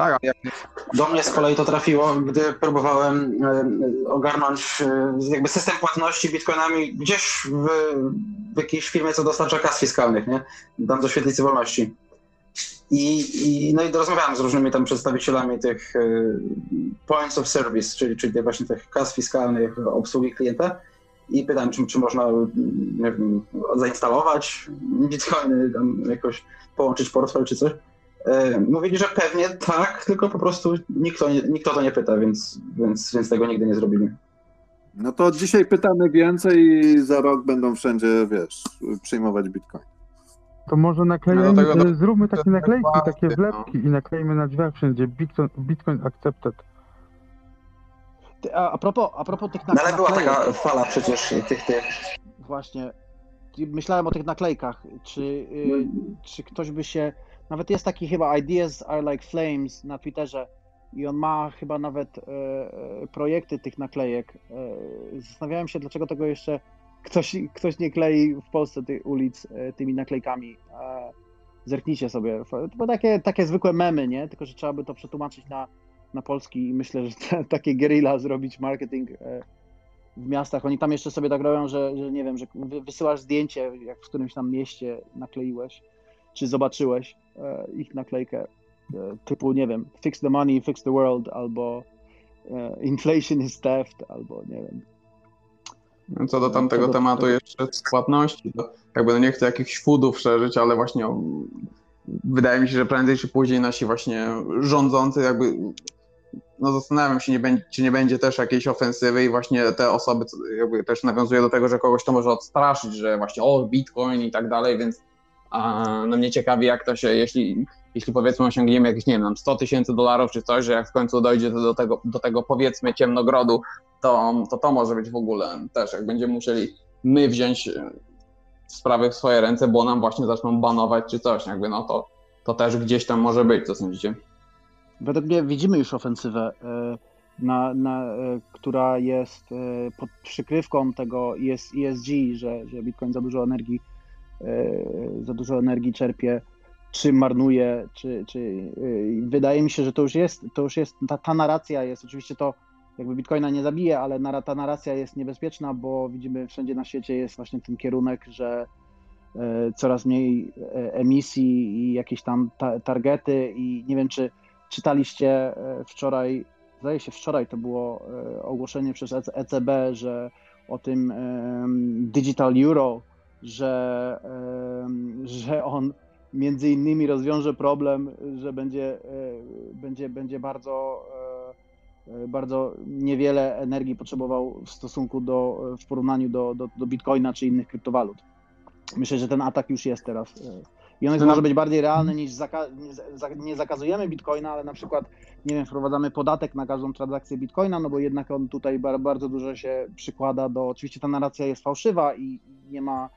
Tak, do mnie z kolei to trafiło, gdy próbowałem ogarnąć e, jakby system płatności bitcoinami gdzieś w, w jakiejś firmie, co dostarcza kas fiskalnych, nie? Dam do świetlicy wolności. I, i, no i rozmawiałem z różnymi tam przedstawicielami tych e, points of service, czyli, czyli właśnie tych kas fiskalnych, obsługi klienta. i pytałem, czy, czy można wiem, zainstalować bitcoiny, tam jakoś połączyć portfel czy coś. E, mówili, że pewnie tak, tylko po prostu nikt o, nie, nikt o to nie pyta, więc, więc, więc tego nigdy nie zrobili. No to dzisiaj pytamy więcej i za rok będą wszędzie, wiesz, przyjmować bitcoin. To może naklejemy, No do tego- e, zróbmy takie naklejki, takie no. wlepki i naklejmy na drzwiach wszędzie Bitcoin, Bitcoin accepted. Ty, A, a, propos, a propos tych No ale była naklejek, taka fala przecież tych, tych właśnie, myślałem o tych naklejkach, czy, y, czy ktoś by się, nawet jest taki chyba Ideas are like flames na Twitterze i on ma chyba nawet e, e, projekty tych naklejek. E, zastanawiałem się, dlaczego tego jeszcze ktoś, ktoś nie klei w Polsce tych ulic e, tymi naklejkami. E, zerknijcie sobie. To takie, takie zwykłe memy, nie? Tylko, że trzeba by to przetłumaczyć na, na polski i myślę, że te, takie guerrilla zrobić marketing e, w miastach. Oni tam jeszcze sobie tak robią, że, że nie wiem, że wy- wysyłasz zdjęcie, jak w którymś tam mieście nakleiłeś, czy zobaczyłeś e, ich naklejkę, e, typu, nie wiem, fix the money, fix the world, albo e, inflation is theft, albo nie wiem. Co do tamtego Co do- tematu jeszcze z płatności, to jakby no nie chcę jakichś foodów szerzyć, ale właśnie wydaje mi się, że prędzej czy później nasi właśnie rządzący jakby no zastanawiam się, nie będzie, czy nie będzie też jakiejś ofensywy i właśnie te osoby jakby też nawiązuje do tego, że kogoś to może odstraszyć, że właśnie o bitcoin i tak dalej, więc a, no mnie ciekawi jak to się, jeśli, jeśli powiedzmy osiągniemy jakieś, nie wiem, tam 100 tysięcy dolarów czy coś, że jak w końcu dojdzie do tego, do tego powiedzmy ciemnogrodu, to, to to może być w ogóle też, jak będziemy musieli my wziąć e, sprawy w swoje ręce, bo nam właśnie zaczną banować czy coś, jakby no to, to też gdzieś tam może być, co sądzicie? Według mnie widzimy już ofensywę, e, na, na, e, która jest pod przykrywką tego ES, ESG, że, że Bitcoin za dużo energii, za dużo energii czerpie, czy marnuje, czy, czy e, wydaje mi się, że to już jest, to już jest, ta, ta narracja jest, oczywiście to jakby Bitcoina nie zabije, ale ta narracja jest niebezpieczna, bo widzimy wszędzie na świecie jest właśnie ten kierunek, że e, coraz mniej e, emisji i jakieś tam ta, targety i nie wiem, czy czytaliście e, wczoraj, zdaje się wczoraj to było e, ogłoszenie przez EC- ECB, że o tym Digital Euro, że, że on między innymi rozwiąże problem, że będzie, e, będzie, będzie bardzo, e, e, bardzo niewiele energii potrzebował w stosunku do, w porównaniu do, do, do Bitcoina czy innych kryptowalut. Myślę, że ten atak już jest teraz. I on jest, No może być bardziej realny niż zaka- nie, za- nie zakazujemy Bitcoina, ale na przykład, nie wiem, wprowadzamy podatek na każdą transakcję Bitcoina, no bo jednak on tutaj bar- bardzo dużo się przykłada do. Oczywiście ta narracja jest fałszywa i nie ma,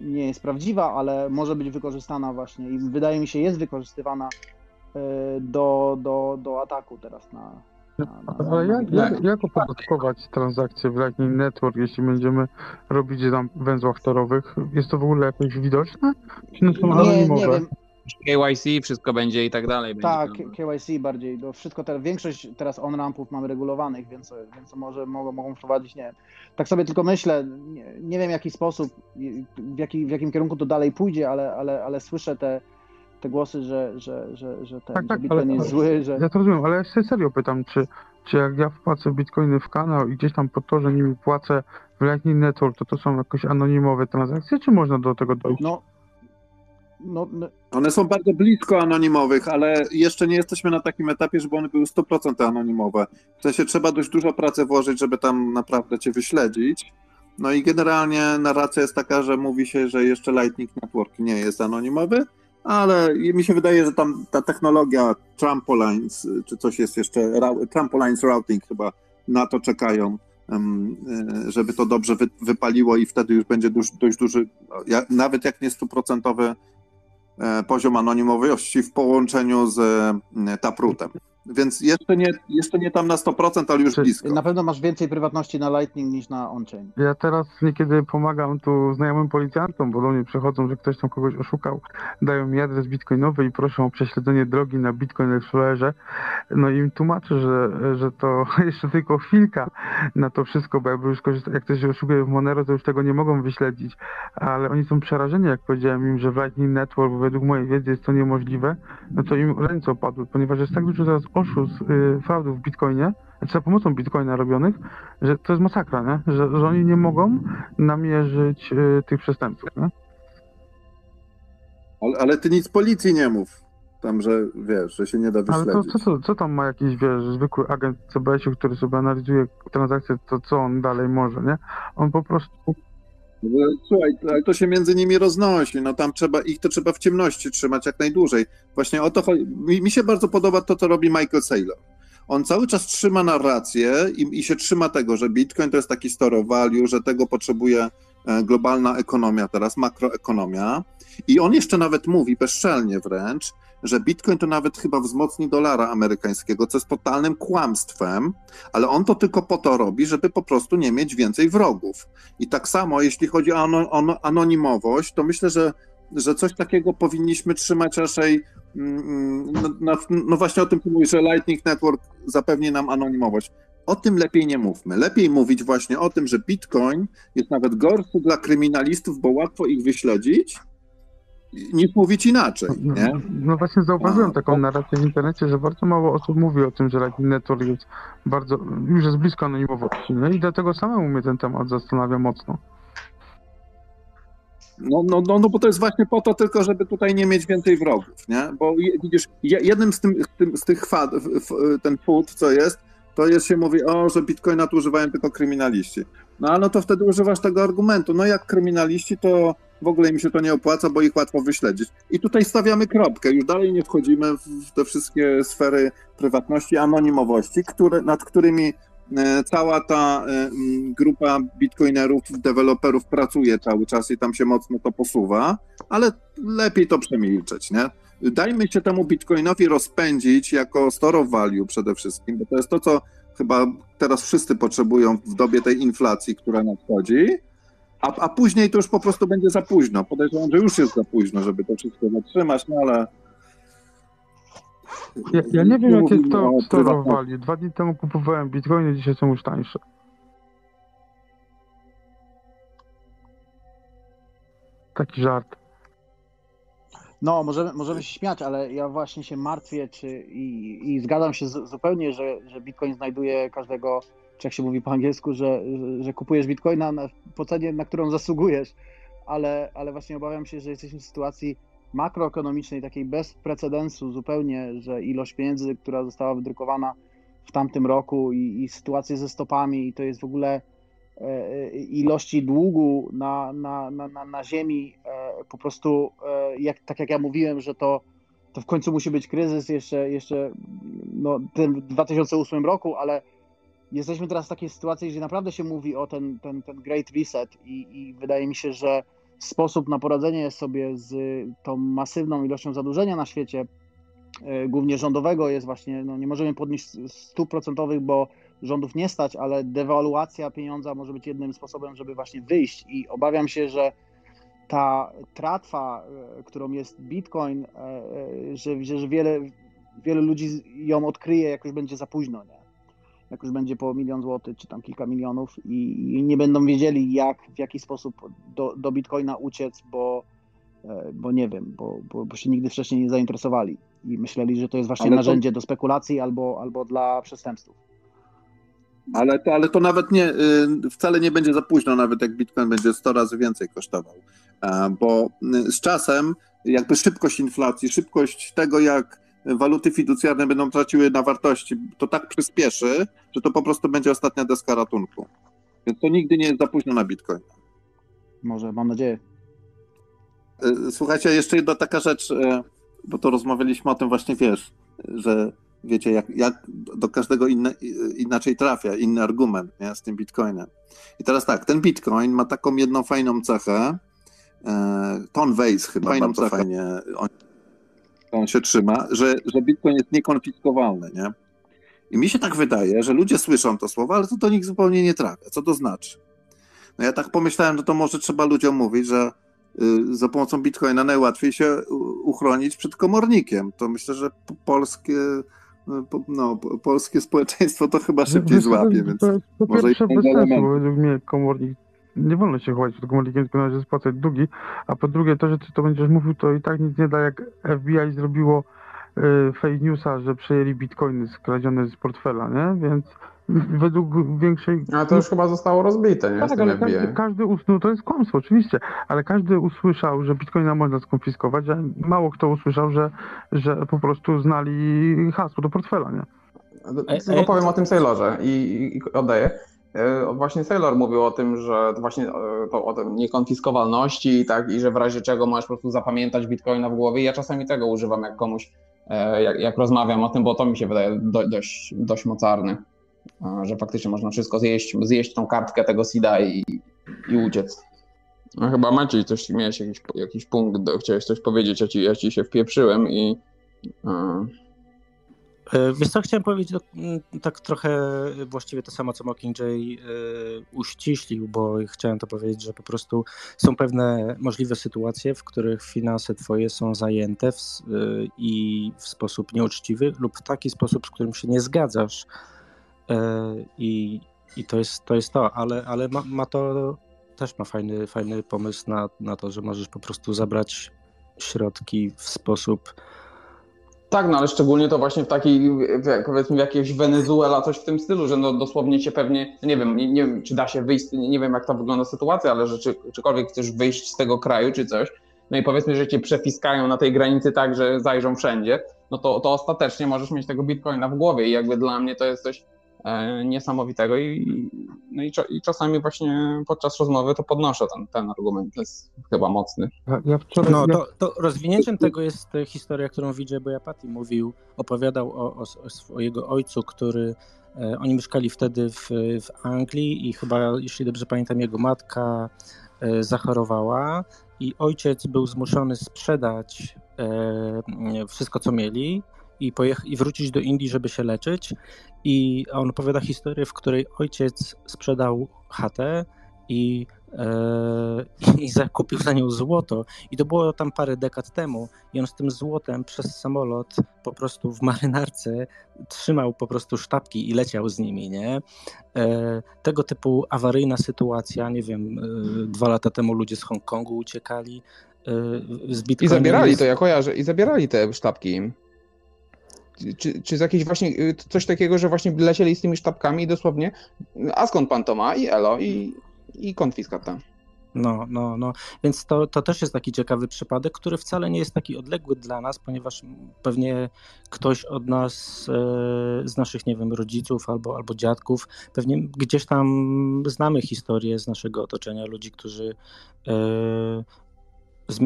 nie jest prawdziwa, ale może być wykorzystana właśnie i wydaje mi się jest wykorzystywana e, do, do, do ataku teraz na. na, na, Ale jak, jak, jak opodatkować transakcje w Lightning Network, jeśli będziemy robić je tam w węzłach torowych? Jest to w ogóle jakoś widoczne? Czy one są Nie, anonimowe? nie wiem, KYC, wszystko będzie i tak dalej. Tak. KYC bardziej. No wszystko teraz, większość teraz on-rampów mamy regulowanych, więc, więc może mogą, mogą wprowadzić, nie wiem. Tak sobie tylko myślę, nie, nie wiem w jaki sposób, w, jaki, w jakim kierunku to dalej pójdzie, ale, ale, ale słyszę te, te głosy, że, że, że, że, ten, Tak, tak, Bitcoin ale- jest zły, że... Ja to rozumiem, ale ja się serio pytam, czy, czy jak ja wpłacę bitcoiny w kanał i gdzieś tam po to, że nimi płacę w Lightning Network, to to są jakoś anonimowe transakcje, czy można do tego dojść? No, no, no, One są bardzo blisko anonimowych, ale jeszcze nie jesteśmy na takim etapie, żeby one były 100% anonimowe. W sensie trzeba dość dużo pracy włożyć, żeby tam naprawdę cię wyśledzić. No i generalnie narracja jest taka, że mówi się, że jeszcze Lightning Network nie jest anonimowy, ale mi się wydaje, że tam ta technologia Trampolines, czy coś jest jeszcze, Ra- Trampolines Routing chyba na to czekają, y, żeby to dobrze wy, wypaliło i wtedy już będzie duż, dość duży, nawet jak nie stuprocentowy e, poziom anonimowości w połączeniu z e, Taprutem. Więc jeszcze nie, jeszcze nie tam na 100%, ale już Czy- blisko. na pewno masz więcej prywatności na Lightning niż na on-chain. Ja teraz niekiedy pomagam tu znajomym policjantom, bo do mnie przychodzą, że ktoś tam kogoś oszukał, dają mi adres bitcoinowy i proszą o prześledzenie drogi na Bitcoin Explorerze. No i im tłumaczę, że, że to jeszcze tylko chwilka na to wszystko, bo jakby już korzysta- jak ktoś oszukuje w Monero, to już tego nie mogą wyśledzić, ale oni są przerażeni, jak powiedziałem im, że w Lightning Network, według mojej wiedzy jest to niemożliwe, no to im ręce opadły, ponieważ jest tak dużo teraz oszustw, yy, fraudów w Bitcoinie, znaczy za pomocą bitcoina robionych, że to jest masakra, nie? Że, że oni nie mogą namierzyć y, tych przestępców, nie? Ale, ale ty nic policji nie mów. Tam, że wiesz, że się nie da Ale to wyśledzić. co, co, co tam ma jakiś, wiesz, zwykły agent CBS-u, który sobie analizuje transakcje, to co on dalej może, nie? On po prostu Słuchaj, ale to się między nimi roznosi. No tam trzeba, ich to trzeba w ciemności trzymać jak najdłużej. Właśnie o to chodzi. Mi, mi się bardzo podoba to, co robi Michael Saylor. On cały czas trzyma narrację i, i się trzyma tego, że Bitcoin to jest taki store value, że tego potrzebuje e, globalna ekonomia teraz, makroekonomia. I on jeszcze nawet mówi, bezczelnie wręcz, że Bitcoin to nawet chyba wzmocni dolara amerykańskiego, co jest totalnym kłamstwem, ale on to tylko po to robi, żeby po prostu nie mieć więcej wrogów. I tak samo, jeśli chodzi o ano- anonimowość, to myślę, że, że coś takiego powinniśmy trzymać raczej. mm, No, no, no właśnie o tym mówisz, że Lightning Network zapewni nam anonimowość. O tym lepiej nie mówmy. Lepiej mówić właśnie o tym, że Bitcoin jest nawet gorszy dla kryminalistów, bo łatwo ich wyśledzić, niż mówić inaczej. Nie? No właśnie zauważyłem taką narrację w internecie, że bardzo mało osób mówi o tym, że Lightning Network jest bardzo, już jest blisko anonimowości, nie? I dlatego samemu mnie ten temat zastanawia mocno. No, no, no, no bo to jest właśnie po to tylko, żeby tutaj nie mieć więcej wrogów, nie? Bo widzisz, je- jednym z, tym, z, tych fad, ten food, co jest, to jest się mówi, o, że bitcoina tu używają tylko kryminaliści. No ale no to wtedy używasz tego argumentu. No jak kryminaliści, to w ogóle im się to nie opłaca, bo ich łatwo wyśledzić. I tutaj stawiamy kropkę. Już dalej nie wchodzimy w te wszystkie sfery prywatności, anonimowości, które, nad którymi e, cała ta e, grupa bitcoinerów, deweloperów pracuje cały czas i tam się mocno to posuwa, ale lepiej to przemilczeć, nie? Dajmy się temu bitcoinowi rozpędzić jako store of value przede wszystkim, bo to jest to, co chyba teraz wszyscy potrzebują w dobie tej inflacji, która nadchodzi, a, a później to już po prostu będzie za późno. Podejrzewam, że już jest za późno, żeby to wszystko zatrzymać, no ale Ja, ja nie wiem, jakie to o storowali. prywatności. Dwa dni temu kupowałem bitcoiny, dzisiaj są już tańsze. Taki żart. No, możemy, możemy się śmiać, ale ja właśnie się martwię czy, i, i zgadzam się z, zupełnie, że, że Bitcoin znajduje każdego, czy jak się mówi po angielsku, że, że, że kupujesz Bitcoina na, po cenie, na którą zasługujesz, ale, ale właśnie obawiam się, że jesteśmy w sytuacji makroekonomicznej, takiej bez precedensu zupełnie, że ilość pieniędzy, która została wydrukowana w tamtym roku i, i sytuacje ze stopami, i to jest w ogóle ilości długu na, na, na, na, ziemi, e, po prostu, e, jak, tak jak ja mówiłem, że to, to w końcu musi być kryzys jeszcze, jeszcze no, w 2008 roku, ale jesteśmy teraz w takiej sytuacji, gdzie naprawdę się mówi o ten, ten, ten Great Reset i, i wydaje mi się, że sposób na poradzenie sobie z tą masywną ilością zadłużenia na świecie, e, głównie rządowego, jest właśnie, no nie możemy podnieść stóp procentowych, bo rządów nie stać, ale dewaluacja pieniądza może być jednym sposobem, żeby właśnie wyjść i obawiam się, że ta tratwa, e, którą jest Bitcoin, e, e, że, że wiele, wiele ludzi ją odkryje, jak już będzie za późno, nie? Jak już będzie po milion złotych, czy tam kilka milionów i, i nie będą wiedzieli, jak, w jaki sposób do, do Bitcoina uciec, bo, bo nie wiem, bo, bo, bo się nigdy wcześniej nie zainteresowali i myśleli, że to jest właśnie Ale to- narzędzie do spekulacji albo, albo dla przestępstów. Ale to, ale to nawet nie, y, wcale nie będzie za późno, nawet jak Bitcoin będzie 100 razy więcej kosztował. E, Bo y, z czasem jakby szybkość inflacji, szybkość tego, jak waluty fiducjarne będą traciły na wartości, to tak przyspieszy, że to po prostu będzie ostatnia deska ratunku. Więc to nigdy nie jest za późno na Bitcoin. Może, mam nadzieję. Y, Słuchajcie, jeszcze jedna taka rzecz, bo to rozmawialiśmy o tym właśnie, wiesz, że wiecie, jak, jak do każdego inne, inaczej trafia, inny argument nie, z tym Bitcoinem. I teraz tak, ten Bitcoin ma taką jedną fajną cechę, e, Ton Weiss chyba Fajną cechę. fajnie on, on się trzyma, że, że Bitcoin jest niekonfiskowalny, nie? I mi się tak wydaje, że ludzie słyszą to słowo, ale to do nich zupełnie nie trafia. Co to znaczy? No ja tak pomyślałem, że to może trzeba ludziom mówić, że y, za pomocą Bitcoina najłatwiej się uchronić przed komornikiem. To myślę, że po- polskie, po- no, po- polskie społeczeństwo to chyba szybciej złapie, to- więc to, po może pierwsze i bez sensu, według mnie komornik, nie wolno się chować przed komornikiem, tylko należy spłacać długi, a po drugie to, że ty to będziesz mówił, to i tak nic nie da, jak FBI zrobiło y, fake newsa, że przejęli bitcoiny skradzione z portfela, nie? Więc według większej... Ale to już chyba zostało rozbite, nie? Z Tak, ale każdy, każdy usłyszał, to jest kłamstwo oczywiście, ale każdy usłyszał, że bitcoina można skonfiskować, a mało kto usłyszał, że, że po prostu znali hasło do portfela, nie? Tylko powiem o tym Sailorze i, i- oddaję. E, Właśnie Sailor mówił o tym, że to właśnie e, to, o tym niekonfiskowalności i tak, i że w razie czego możesz po prostu zapamiętać bitcoina w głowie. Ja czasami tego używam, jak komuś, e, jak, jak rozmawiam o tym, bo to mi się wydaje do, dość, dość mocarny, e, że faktycznie można wszystko zjeść, zjeść tą kartkę tego SIDA i, i uciec. No chyba Maciej, coś miałeś jakiś, jakiś punkt, do, chciałeś coś powiedzieć, ja ci, ja ci się wpieprzyłem i e, Wiesz co, chciałem powiedzieć no, mm, tak trochę właściwie to samo, co Mockingjay e, uściślił, bo chciałem to powiedzieć, że po prostu są pewne możliwe sytuacje, w których finanse twoje są zajęte w, e, i w sposób nieuczciwy lub w taki sposób, z którym się nie zgadzasz. E, I, i to, jest, to jest to, ale, ale ma, ma to też ma fajny, fajny pomysł na, na to, że możesz po prostu zabrać środki w sposób Tak, no ale szczególnie to właśnie w takiej, powiedzmy w jakiejś Wenezuela, coś w tym stylu, że no dosłownie cię pewnie, nie wiem, nie, nie wiem, czy da się wyjść, nie, wiem jak to wygląda sytuacja, ale że czy, czykolwiek chcesz wyjść z tego kraju czy coś, no i powiedzmy, że cię przefiskają na tej granicy tak, że zajrzą wszędzie, no to, to ostatecznie możesz mieć tego bitcoina w głowie i jakby dla mnie to jest coś niesamowitego i, no i, i czasami właśnie podczas rozmowy to podnoszę ten, ten argument, to jest chyba mocny. Ja, ja wczoraj... No ja... to, to rozwinięciem tego jest e, historia, którą Vijay Boyapati mówił, opowiadał o, o, o swojego ojcu, który e, oni mieszkali wtedy w, w Anglii i chyba, jeśli dobrze pamiętam, jego matka e, zachorowała i ojciec był zmuszony sprzedać e, wszystko, co mieli i, i wrócić do Indii, żeby się leczyć. I on opowiada historię, w której ojciec sprzedał chatę i, e, i zakupił za nią złoto. I to było tam parę dekad temu. I on z tym złotem przez samolot po prostu w marynarce trzymał po prostu sztabki i leciał z nimi, nie? E, tego typu awaryjna sytuacja, nie wiem, e, dwa lata temu ludzie z Hongkongu uciekali I zabierali to, ja kojarzę, i zabierali te sztabki im. Czy, czy z jakiejś właśnie, y, coś takiego, że właśnie lecieli z tymi sztabkami i dosłownie, a skąd pan to ma? I elo, i, i konfiskata. No, no, no. Więc to, to też jest taki ciekawy przypadek, który wcale nie jest taki odległy dla nas, ponieważ pewnie ktoś od nas, e, z naszych, nie wiem, rodziców albo, albo dziadków, pewnie gdzieś tam znamy historię z naszego otoczenia ludzi, którzy e,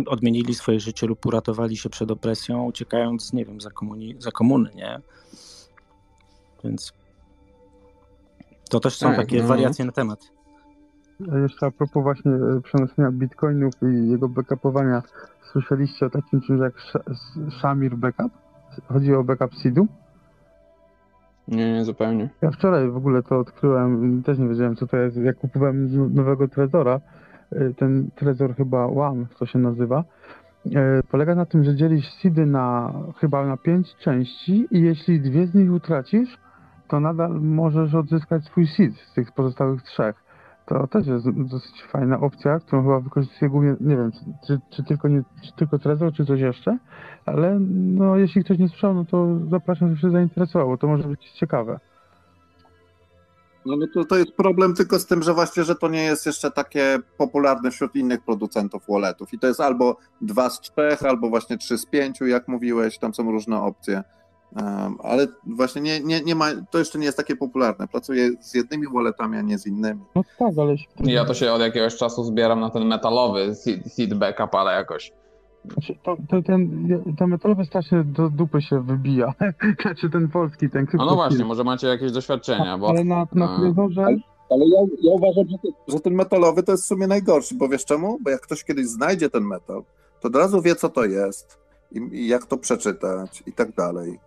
odmienili swoje życie lub uratowali się przed opresją, uciekając, nie wiem, za, komuni- za komuny, nie? Więc to też są Tak, takie no. wariacje na temat. A Jeszcze a propos właśnie e, przenoszenia bitcoinów i jego backupowania, słyszeliście o takim czymś jak Sh- Shamir Backup? Chodzi o backup seedu? Nie, nie, zupełnie. Ja wczoraj w ogóle to odkryłem, też nie wiedziałem co to jest, jak kupowałem z- nowego Trezora, ten Trezor chyba One, to się nazywa, y, polega na tym, że dzielisz seedy na chyba na pięć części i jeśli dwie z nich utracisz, to nadal możesz odzyskać swój seed z tych pozostałych trzech. To też jest dosyć fajna opcja, którą chyba wykorzystuje głównie, nie wiem, czy, czy, tylko, nie, czy tylko Trezor, czy coś jeszcze, ale no jeśli ktoś nie słyszał, no to zapraszam, żeby się zainteresował, to może być ciekawe. No, no to, to jest problem tylko z tym, że właśnie, że to nie jest jeszcze takie popularne wśród innych producentów walletów. I to jest albo dwa z trzech, albo właśnie trzy z pięciu, jak mówiłeś, tam są różne opcje. Um, ale właśnie nie, nie, nie ma, to jeszcze nie jest takie popularne. Pracuję z jednymi walletami, a nie z innymi. No tak, ale Ja to się od jakiegoś czasu zbieram na ten metalowy seed, seed backup, ale jakoś. Znaczy, to, to ten, ten metalowy strasznie do dupy się wybija. Znaczy ten polski, ten No, no krypto- właśnie, może macie jakieś doświadczenia, bo... Ale na, na a, Trezorze Ale ja, ja uważam, że, to, że ten metalowy to jest w sumie najgorszy, bo wiesz czemu? Bo jak ktoś kiedyś znajdzie ten metal, to od razu wie, co to jest i, i jak to przeczytać i tak dalej.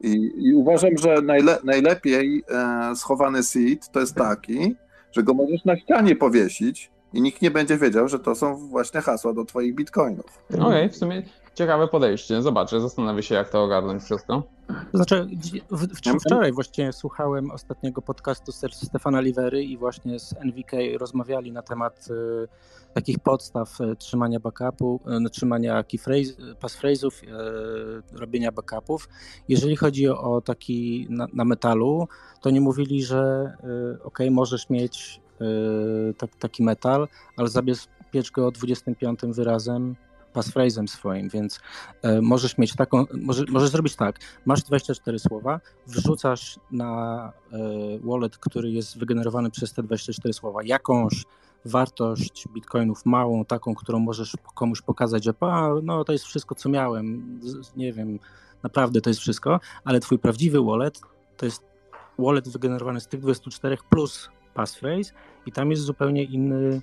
I, i uważam, że najle, najlepiej e, schowany seed to jest taki, że go możesz na ścianie powiesić i nikt nie będzie wiedział, że to są właśnie hasła do twoich bitcoinów. Okej, w sumie ciekawe podejście. Zobaczę, zastanowię się, jak to ogarnąć wszystko. To znaczy, w, w, wczoraj właśnie słuchałem ostatniego podcastu Stefana Livery i właśnie z NVK rozmawiali na temat y, takich podstaw y, trzymania backupu, y, trzymania passphrase'ów, y, robienia backupów. Jeżeli chodzi o taki na, na metalu, to nie mówili, że y, ok, możesz mieć tak, taki metal, ale zabezpiecz go 25 wyrazem passphrase'em swoim, więc e, możesz mieć taką, może, możesz zrobić tak, masz 24 słowa, wrzucasz na e, wallet, który jest wygenerowany przez te 24 słowa, jakąś wartość bitcoinów małą, taką, którą możesz komuś pokazać, że a, no to jest wszystko, co miałem, nie wiem, naprawdę to jest wszystko, ale twój prawdziwy wallet to jest wallet wygenerowany z tych 24 plus passphrase i tam jest zupełnie inny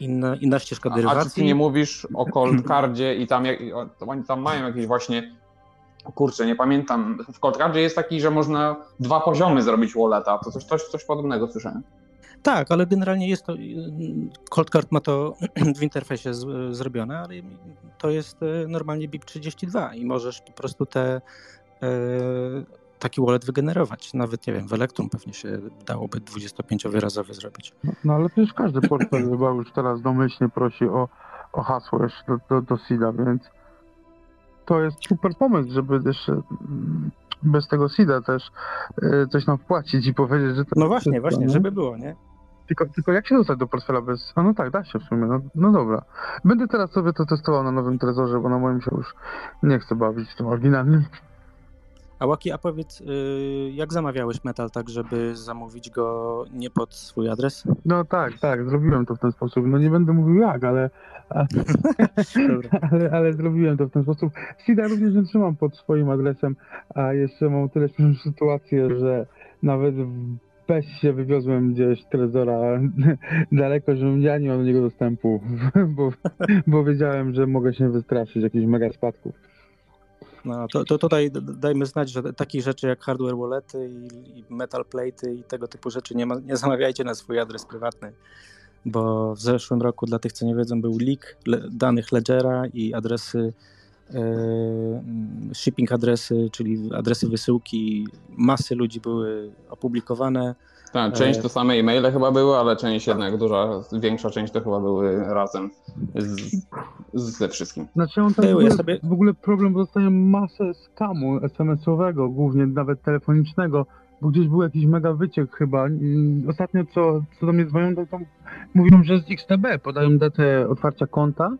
inna, inna ścieżka deriwacji. A, a czy ty nie mówisz o cold cardzie i tam, jak, oni tam mają jakieś właśnie, kurczę, nie pamiętam, w cold cardzie jest taki, że można dwa poziomy zrobić walleta, to coś, coś, coś podobnego słyszałem. Tak, ale generalnie jest to, cold card ma to w interfejsie z, zrobione, ale to jest e, normalnie BIP32 i możesz po prostu te e, taki wallet wygenerować. Nawet, nie wiem, w Electrum pewnie się dałoby 25-wyrazowy zrobić. No, no ale przecież każdy portfel chyba już teraz domyślnie prosi o, o hasło jeszcze do, do, do SIDA, więc to jest super pomysł, żeby też mm, bez tego SIDA też y, coś nam wpłacić i powiedzieć, że to No właśnie, właśnie, nie? żeby było, nie? Tylko, tylko jak się dostać do portfela bez... A no tak, da się w sumie, no, no dobra. Będę teraz sobie to testował na nowym trezorze, bo na moim się już nie chcę bawić tym oryginalnym. A Łaki, a powiedz, y, jak zamawiałeś metal tak, żeby zamówić go nie pod swój adres? No tak, tak, zrobiłem to w ten sposób. No nie będę mówił jak, ale ale, ale, zrobiłem to w ten sposób. SIDA również nie trzymam pod swoim adresem, a jeszcze mam tyle sytuację, że nawet w się wywiozłem gdzieś trezora daleko, że ja nie mam do niego dostępu, bo, bo wiedziałem, że mogę się wystraszyć jakichś mega spadków. No, to, to tutaj dajmy znać, że takich rzeczy jak hardware wallety i, i metal plate i tego typu rzeczy nie, ma, nie zamawiajcie na swój adres prywatny, bo w zeszłym roku dla tych, co nie wiedzą, był leak danych Ledgera i adresy e, shipping adresy, czyli adresy wysyłki. Masy ludzi były opublikowane tak, część to same e-maile chyba były, ale część jednak duża, większa część to chyba były razem z, ze wszystkim. Znaczy on tam w ogóle, sobie... w ogóle problem, bo dostaję masę skamu SMS-owego, głównie nawet telefonicznego, bo gdzieś był jakiś mega wyciek chyba. Ostatnio co, co do mnie dzwonią, to tam mówią, że z XTB podają datę otwarcia konta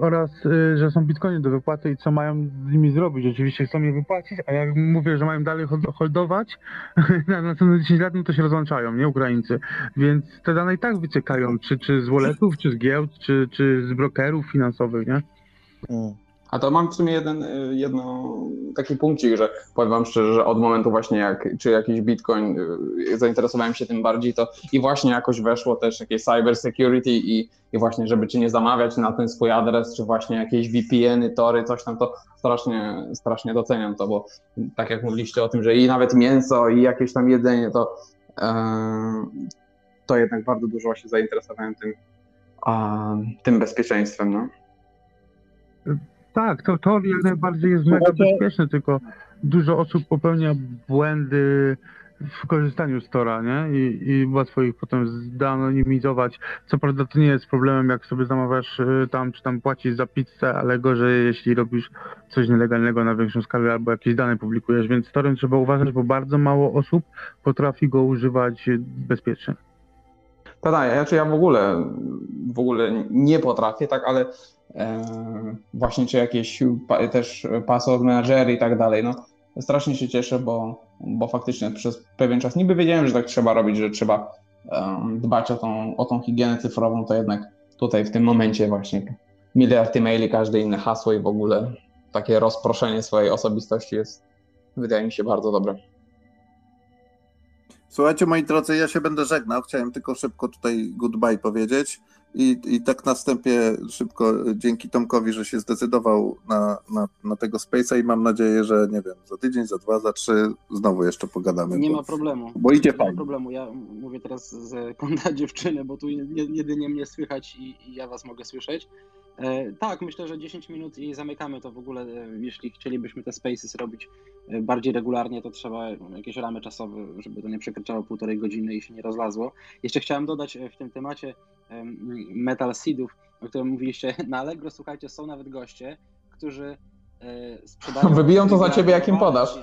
oraz, e, że są bitcoiny do wypłaty i co mają z nimi zrobić. Oczywiście chcą je wypłacić, a jak mówię, że mają dalej holdować na następne 10 lat, no to się rozłączają, nie Ukraińcy. Więc te dane i tak wyciekają, czy, czy z walletów, czy z giełd, czy, czy z brokerów finansowych, nie? Mm. A to mam w sumie jeden, y, jedno taki punkcik, że powiem wam szczerze, że od momentu właśnie jak, czy jakiś bitcoin, y, zainteresowałem się tym bardziej, to i właśnie jakoś weszło też jakieś cyber security i, i właśnie, żeby ci nie zamawiać na ten swój adres, czy właśnie jakieś VPN-y, tory, coś tam, to strasznie, strasznie doceniam to, bo tak jak mówiliście o tym, że i nawet mięso, i jakieś tam jedzenie, to, yy, to jednak bardzo dużo się zainteresowałem tym, tym bezpieczeństwem, no. Tak, to, to jak najbardziej jest mega bezpieczne, tylko dużo osób popełnia błędy w korzystaniu z Tora, nie? I, I łatwo ich potem zdanonimizować. Co prawda to nie jest problemem, jak sobie zamawiasz y, tam, czy tam płacisz za pizzę, ale gorzej, jeśli robisz coś nielegalnego na większą skalę albo jakieś dane publikujesz, więc Torem trzeba uważać, bo bardzo mało osób potrafi go używać bezpiecznie. Tak, tak, znaczy ja w ogóle, w ogóle nie potrafię, tak, ale właśnie czy jakieś też password managery i tak dalej, no strasznie się cieszę, bo, bo faktycznie przez pewien czas niby wiedziałem, że tak trzeba robić, że trzeba e, dbać o tą, o tą higienę cyfrową, to jednak tutaj w tym momencie właśnie miliard e-maili, każde inne hasło i w ogóle takie rozproszenie swojej osobistości jest, wydaje mi się, bardzo dobre. Słuchajcie, moi drodzy, ja się będę żegnał. Chciałem tylko szybko tutaj goodbye powiedzieć. I, i tak na wstępie szybko dzięki Tomkowi, że się zdecydował na, na, na tego Space'a i mam nadzieję, że nie wiem, za tydzień, za dwa, za trzy znowu jeszcze pogadamy. Nie bo, ma problemu. Bo idzie nie fajnie. Nie ma problemu. Ja mówię teraz z konta dziewczyny, bo tu jedynie mnie słychać i, i ja was mogę słyszeć. E, tak, myślę, że 10 minut i zamykamy to w ogóle. E, jeśli chcielibyśmy te spaces robić e, bardziej regularnie, to trzeba jakieś ramy czasowe, żeby to nie przekraczało półtorej godziny i się nie rozlazło. Jeszcze chciałem dodać w tym temacie Metal Seedów, o którym mówiliście na Allegro, słuchajcie, są nawet goście, którzy sprzedają... Wybiją to za ciebie, jak im podasz.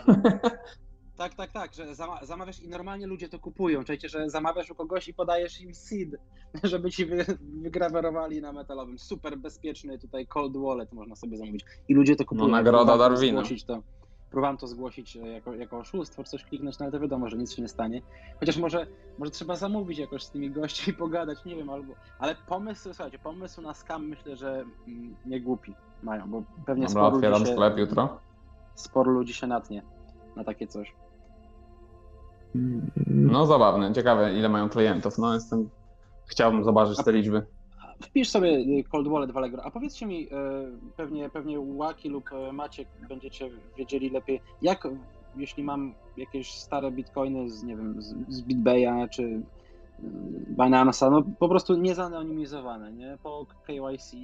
Tak, tak, tak, że zamawiasz i normalnie ludzie to kupują. Czujcie, że zamawiasz u kogoś i podajesz im seed, żeby ci wy, wygrawerowali na metalowym. Super bezpieczny tutaj cold wallet można sobie zamówić. I ludzie to kupują. No nagroda Darwina. To, próbowałem to zgłosić e, jako, jako oszustwo, coś kliknąć, no ale to wiadomo, że nic się nie stanie. Chociaż może, może trzeba zamówić jakoś z tymi gośćmi, pogadać, nie wiem, albo... Ale pomysł, słuchajcie, pomysł na scam myślę, że mm, nie głupi mają, bo pewnie Dobra, sporo otwieram ludzi się, sklep jutro. Sporo ludzi się natnie na takie coś. No zabawne, ciekawe ile mają klientów. No jestem, chciałbym zobaczyć te liczby. Wpisz sobie y, Cold Wallet w Allegro, a powiedzcie mi, y, pewnie, pewnie Łaki lub y, Maciek będziecie wiedzieli lepiej, jak jeśli mam jakieś stare bitcoiny z, nie wiem, z BitBaya czy Binance'a, no po prostu niezanonimizowane, nie? Po KYC,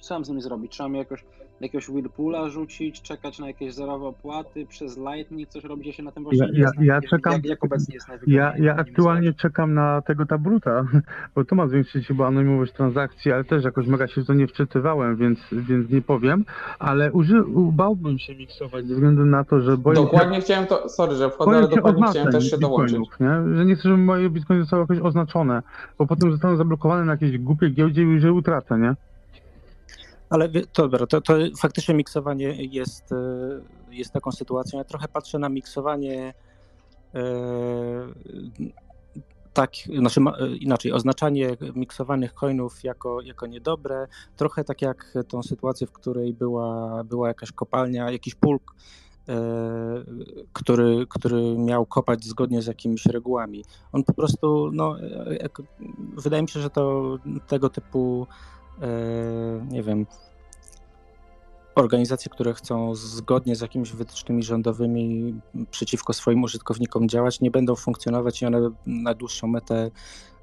co mam z nimi zrobić? Trzeba mi jakoś jakiegoś Whirlpoola rzucić, czekać na jakieś zerowe opłaty, przez Lightning coś robić, ja się na tym właśnie ja, nie ja, ja czekam, jak, jak obecnie jest ja, ja aktualnie czekam na tego tabruta, bo to ma zwiększyć chyba anonimowość transakcji, ale też jakoś mega się w to nie wczytywałem, więc, więc nie powiem, ale uży, bałbym się miksować ze względu na to, że boję Dokładnie się, chciałem to, sorry, że wchodzę, ale dokładnie chciałem też się dołączyć. Nie? Że nie chcę, żeby moje bitcoiny zostały jakoś oznaczone, bo potem zostaną zablokowane na jakiejś głupiej giełdzie i już je utracę, nie? Ale to, dobra, to, to faktycznie miksowanie jest, e, jest taką sytuacją. Ja trochę patrzę na miksowanie e, tak, znaczy inaczej, oznaczanie miksowanych coinów jako, jako niedobre, trochę tak jak tą sytuację, w której była, była jakaś kopalnia, jakiś pulk, który, który miał kopać zgodnie z jakimiś regułami. On po prostu, no, wydaje mi się, że to tego typu E, nie wiem, organizacje, które chcą zgodnie z jakimiś wytycznymi rządowymi przeciwko swoim użytkownikom działać, nie będą funkcjonować i one na dłuższą metę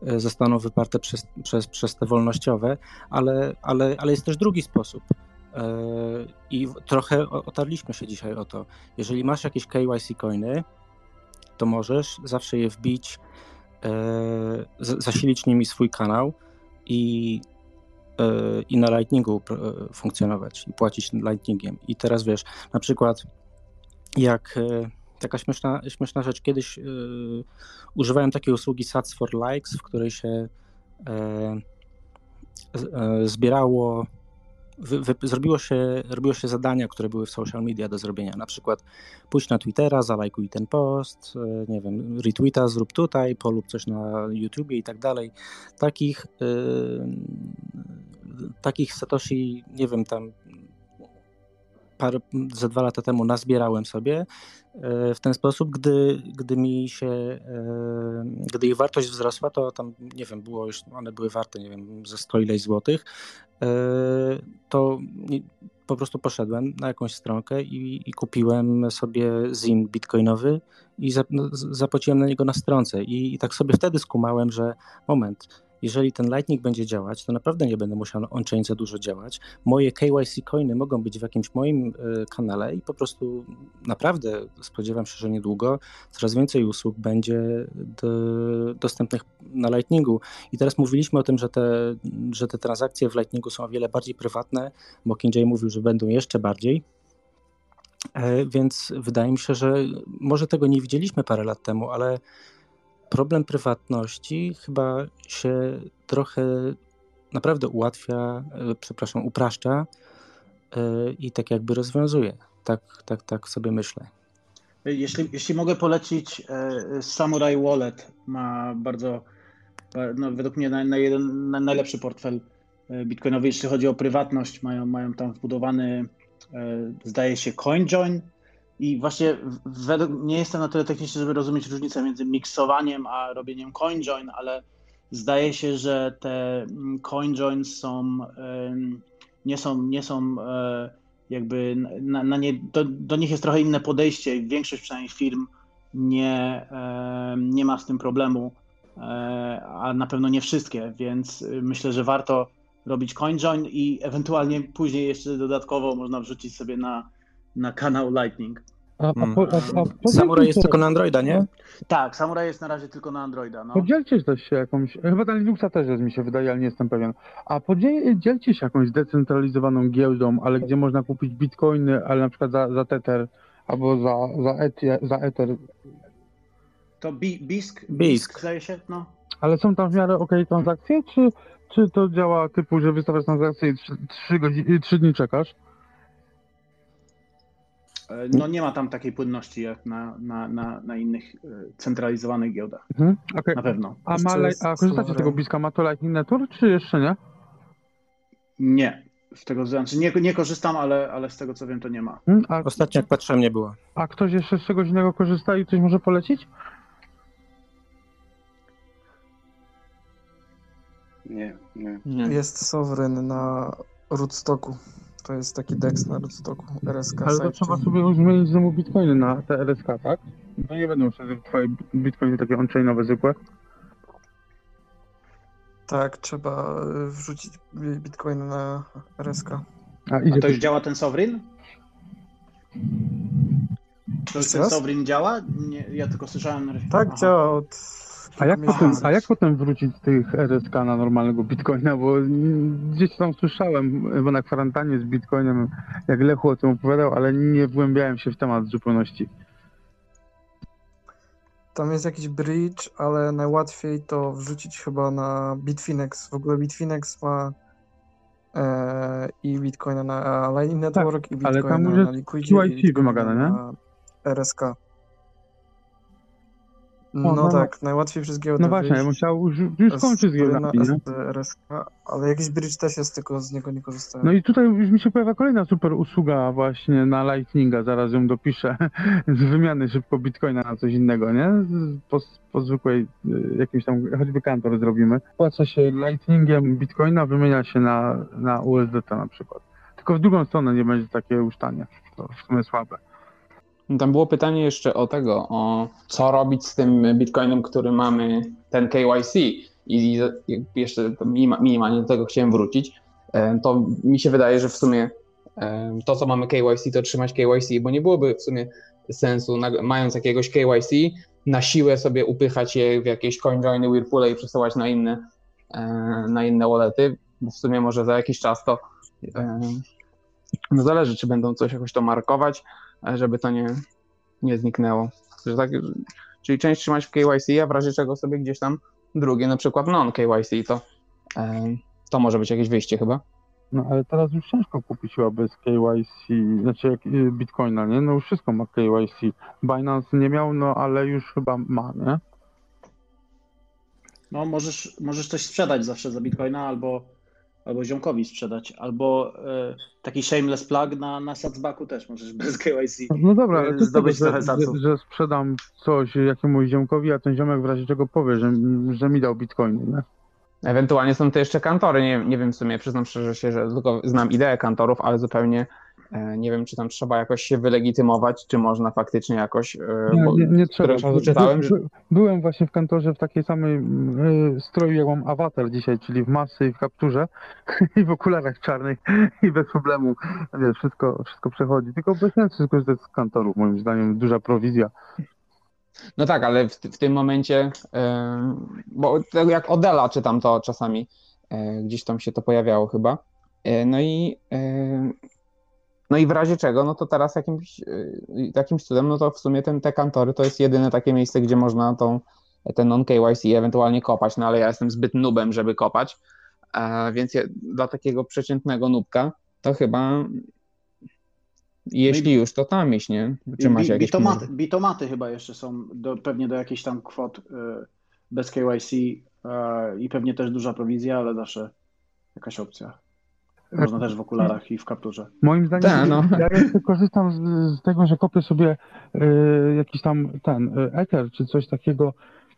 e, zostaną wyparte przez, przez, przez te wolnościowe, ale, ale, ale jest też drugi sposób. E, I trochę otarliśmy się dzisiaj o to. Jeżeli masz jakieś KYC coiny, to możesz zawsze je wbić, zasilić nimi swój kanał i i na Lightningu e, funkcjonować i płacić Lightningiem. I teraz wiesz, na przykład jak e, taka śmieszna, śmieszna rzecz, kiedyś yy, używałem takiej usługi Sats for Likes, w której się zbierało wy, wy, zrobiło, się, robiło się zadania, które były w social media do zrobienia. Na przykład pójdź na Twittera, zalajkuj ten post, e, nie wiem, retweeta zrób tutaj, polub coś na YouTubie i tak dalej. Takich, yy, takich Satoshi, nie wiem, tam parę, ze dwa lata temu nazbierałem sobie e, w ten sposób, gdy, gdy mi się, e, gdy ich wartość wzrosła, to tam, nie wiem, było już, one były warte, nie wiem, ze 100 ileś złotych, e, to po prostu poszedłem na jakąś stronkę i, i kupiłem sobie ZIN bitcoinowy i no, zapłaciłem na niego na stronce. I, i tak sobie wtedy skumałem, że moment, jeżeli ten Lightning będzie działać, to naprawdę nie będę musiał on-chain za dużo działać. Moje KYC coiny mogą być w jakimś moim e, kanale i po prostu naprawdę spodziewam się, że niedługo coraz więcej usług będzie do, dostępnych na Lightningu. I teraz mówiliśmy o tym, że te, że te transakcje w Lightningu są o wiele bardziej prywatne. Mockingjay mówił, że będą jeszcze bardziej. E, więc wydaje mi się, że może tego nie widzieliśmy parę lat temu, ale problem prywatności chyba się trochę naprawdę ułatwia, e, przepraszam, upraszcza e, i tak jakby rozwiązuje. Tak, tak, tak sobie myślę. Jeśli, jeśli mogę polecić, e, Samurai Wallet ma bardzo, no, według mnie na, na jeden, na najlepszy portfel bitcoinowy, jeśli chodzi o prywatność. Mają, mają tam wbudowany, zdaje się, CoinJoin, i właśnie według, nie jestem na tyle techniczny, żeby rozumieć różnicę między miksowaniem a robieniem coinjoin, ale zdaje się, że te mm, coinjoins są, nie są, nie są e, jakby na, na nie, do, do, nich jest trochę inne podejście. Większość przynajmniej firm nie, nie ma z tym problemu, e, a na pewno nie wszystkie, więc myślę, że warto robić CoinJoin i ewentualnie później jeszcze dodatkowo można wrzucić sobie na, na kanał Lightning. A, a, po, a, a Samuraj jest tylko na Androida, nie? Tak, Samurai jest na razie tylko na Androida. No. Podzielcie też się jakąś, chyba na Linuxa też jest, mi się wydaje, ale nie jestem pewien. A podzielcie się jakąś zdecentralizowaną giełdą, ale gdzie można kupić bitcoiny, ale na przykład za, za Tether albo za, za, Ethi, za Ether. To Bi- Bisk, Bisk. zdaje się? No. Ale są tam w miarę ok transakcje, czy, czy to działa typu, że wystawiasz transakcję i trzy, trzy, godziny, trzy dni czekasz? E, No nie ma tam takiej płynności jak na, na, na, na innych e, centralizowanych giełdach. Mhm, okej. Na pewno. A, ma, a korzystacie z tego bliska? Ma to Lightning Network, czy jeszcze nie? Nie. Z tego znaczy nie, nie korzystam, ale, ale z tego co wiem, to nie ma. Hmm? A, Ostatnio jak patrzyłem nie było. a ktoś jeszcze z czegoś innego korzysta i coś może polecić? Nie, nie. Jest Sovereign na rootstocku. To jest taki DEX na rootstocku, RSK Ale to trzeba sobie zmienić znowu bitcoiny na te RSK, tak? To nie będą wtedy twoje bitcoiny takie on-chainowe zwykłe. Tak, trzeba y, wrzucić bitcoiny na RSK. A A to już działa ten Sovereign? To już ten? Sovereign działa? Nie, ja tylko słyszałem. Tak, Aha. działa od A jak, potem, a jak potem wrócić z tych RSK na normalnego bitcoina? Bo gdzieś tam słyszałem, bo na kwarantannie z bitcoinem, jak Lechu o tym opowiadał, ale nie wgłębiałem się w temat w zupełności. Tam jest jakiś bridge, ale najłatwiej to wrzucić chyba na Bitfinex. W ogóle Bitfinex ma e, i Bitcoina na Lightning Network, i Tak, ale Bitcoina tam na Liquidzie, i Bitcoina wymagane, nie? RSK. No, No no. tak, najłatwiej przez giełdę No właśnie, ja wyjść chciał już, już z skończyć z giełdami, ale jakiś bridge też jest, tylko z niego nie korzystałem. No i tutaj już mi się pojawia kolejna super usługa właśnie na Lightninga, zaraz ją dopiszę, z wymiany szybko bitcoina na coś innego, nie? Po, po zwykłej y, jakimś tam, choćby kantor zrobimy. Płaca się Lightningiem bitcoina, wymienia się na, na USDT na przykład. Tylko w drugą stronę nie będzie takie już tanie. To w sumie słabe. Tam było pytanie jeszcze o tego, o co robić z tym bitcoinem, który mamy, ten KYC. I jeszcze minimalnie do tego chciałem wrócić. E, To mi się wydaje, że w sumie e, to, co mamy KYC, to trzymać KYC, bo nie byłoby w sumie sensu, mając jakiegoś KYC, na siłę sobie upychać je w jakieś CoinJoiny, Whirlpoole i przesyłać na inne, e, na inne wallety, bo w sumie może za jakiś czas to no zależy, czy będą coś jakoś to markować, żeby to nie, nie zniknęło. Że tak, czyli część trzymać w KYC, a w razie czego sobie gdzieś tam drugie, na przykład non-KYC, to, e, to może być jakieś wyjście chyba. No ale teraz już ciężko kupić chyba bez KYC, znaczy jak y, bitcoina, nie? No już wszystko ma KYC. Binance nie miał, no ale już chyba ma, nie? No, możesz, możesz coś sprzedać zawsze za bitcoina albo, albo ziomkowi sprzedać, albo e, taki shameless plug na, na Satsbacku też możesz bez KYC No dobra, ale to zdobyć że, trochę że, że sprzedam coś jakiemuś ziomkowi, a ten ziomek w razie czego powie, że, że mi dał bitcoiny, nie? Ewentualnie są to jeszcze kantory, nie, nie wiem w sumie, przyznam szczerze się, że tylko znam ideę kantorów, ale zupełnie nie wiem, czy tam trzeba jakoś się wylegitymować, czy można faktycznie jakoś, e, Nie, bo nie, nie trzeba. czytałem, że by, byłem właśnie w kantorze w takiej samej y, stroju, jak mam awatar dzisiaj, czyli w masy i w kapturze i w okularach czarnych i bez problemu, wiesz, wszystko, wszystko przechodzi. Tylko bez sensu skorzystać z kantorów, moim zdaniem, duża prowizja. No tak, ale w, w tym momencie, e, bo tak jak Odela czytam to czasami, e, gdzieś tam się to pojawiało chyba. E, No i, e, no i w razie czego, no to teraz jakimś, e, jakimś cudem, no to w sumie ten, te kantory to jest jedyne takie miejsce, gdzie można tą, ten non-KYC ewentualnie kopać, no ale ja jestem zbyt nubem, żeby kopać, e, więc ja, dla takiego przeciętnego nubka to chyba jeśli już, to tam iść, nie? Czy masz Bi- jakieś bitomaty, bitomaty chyba jeszcze są do, pewnie do jakichś tam kwot y, bez KYC y, i pewnie też duża prowizja, ale zawsze jakaś opcja. Można też w okularach i w kapturze. Moim zdaniem, Tak, no. ja korzystam z, z tego, że kopię sobie y, jakiś tam ten y, Ether czy coś takiego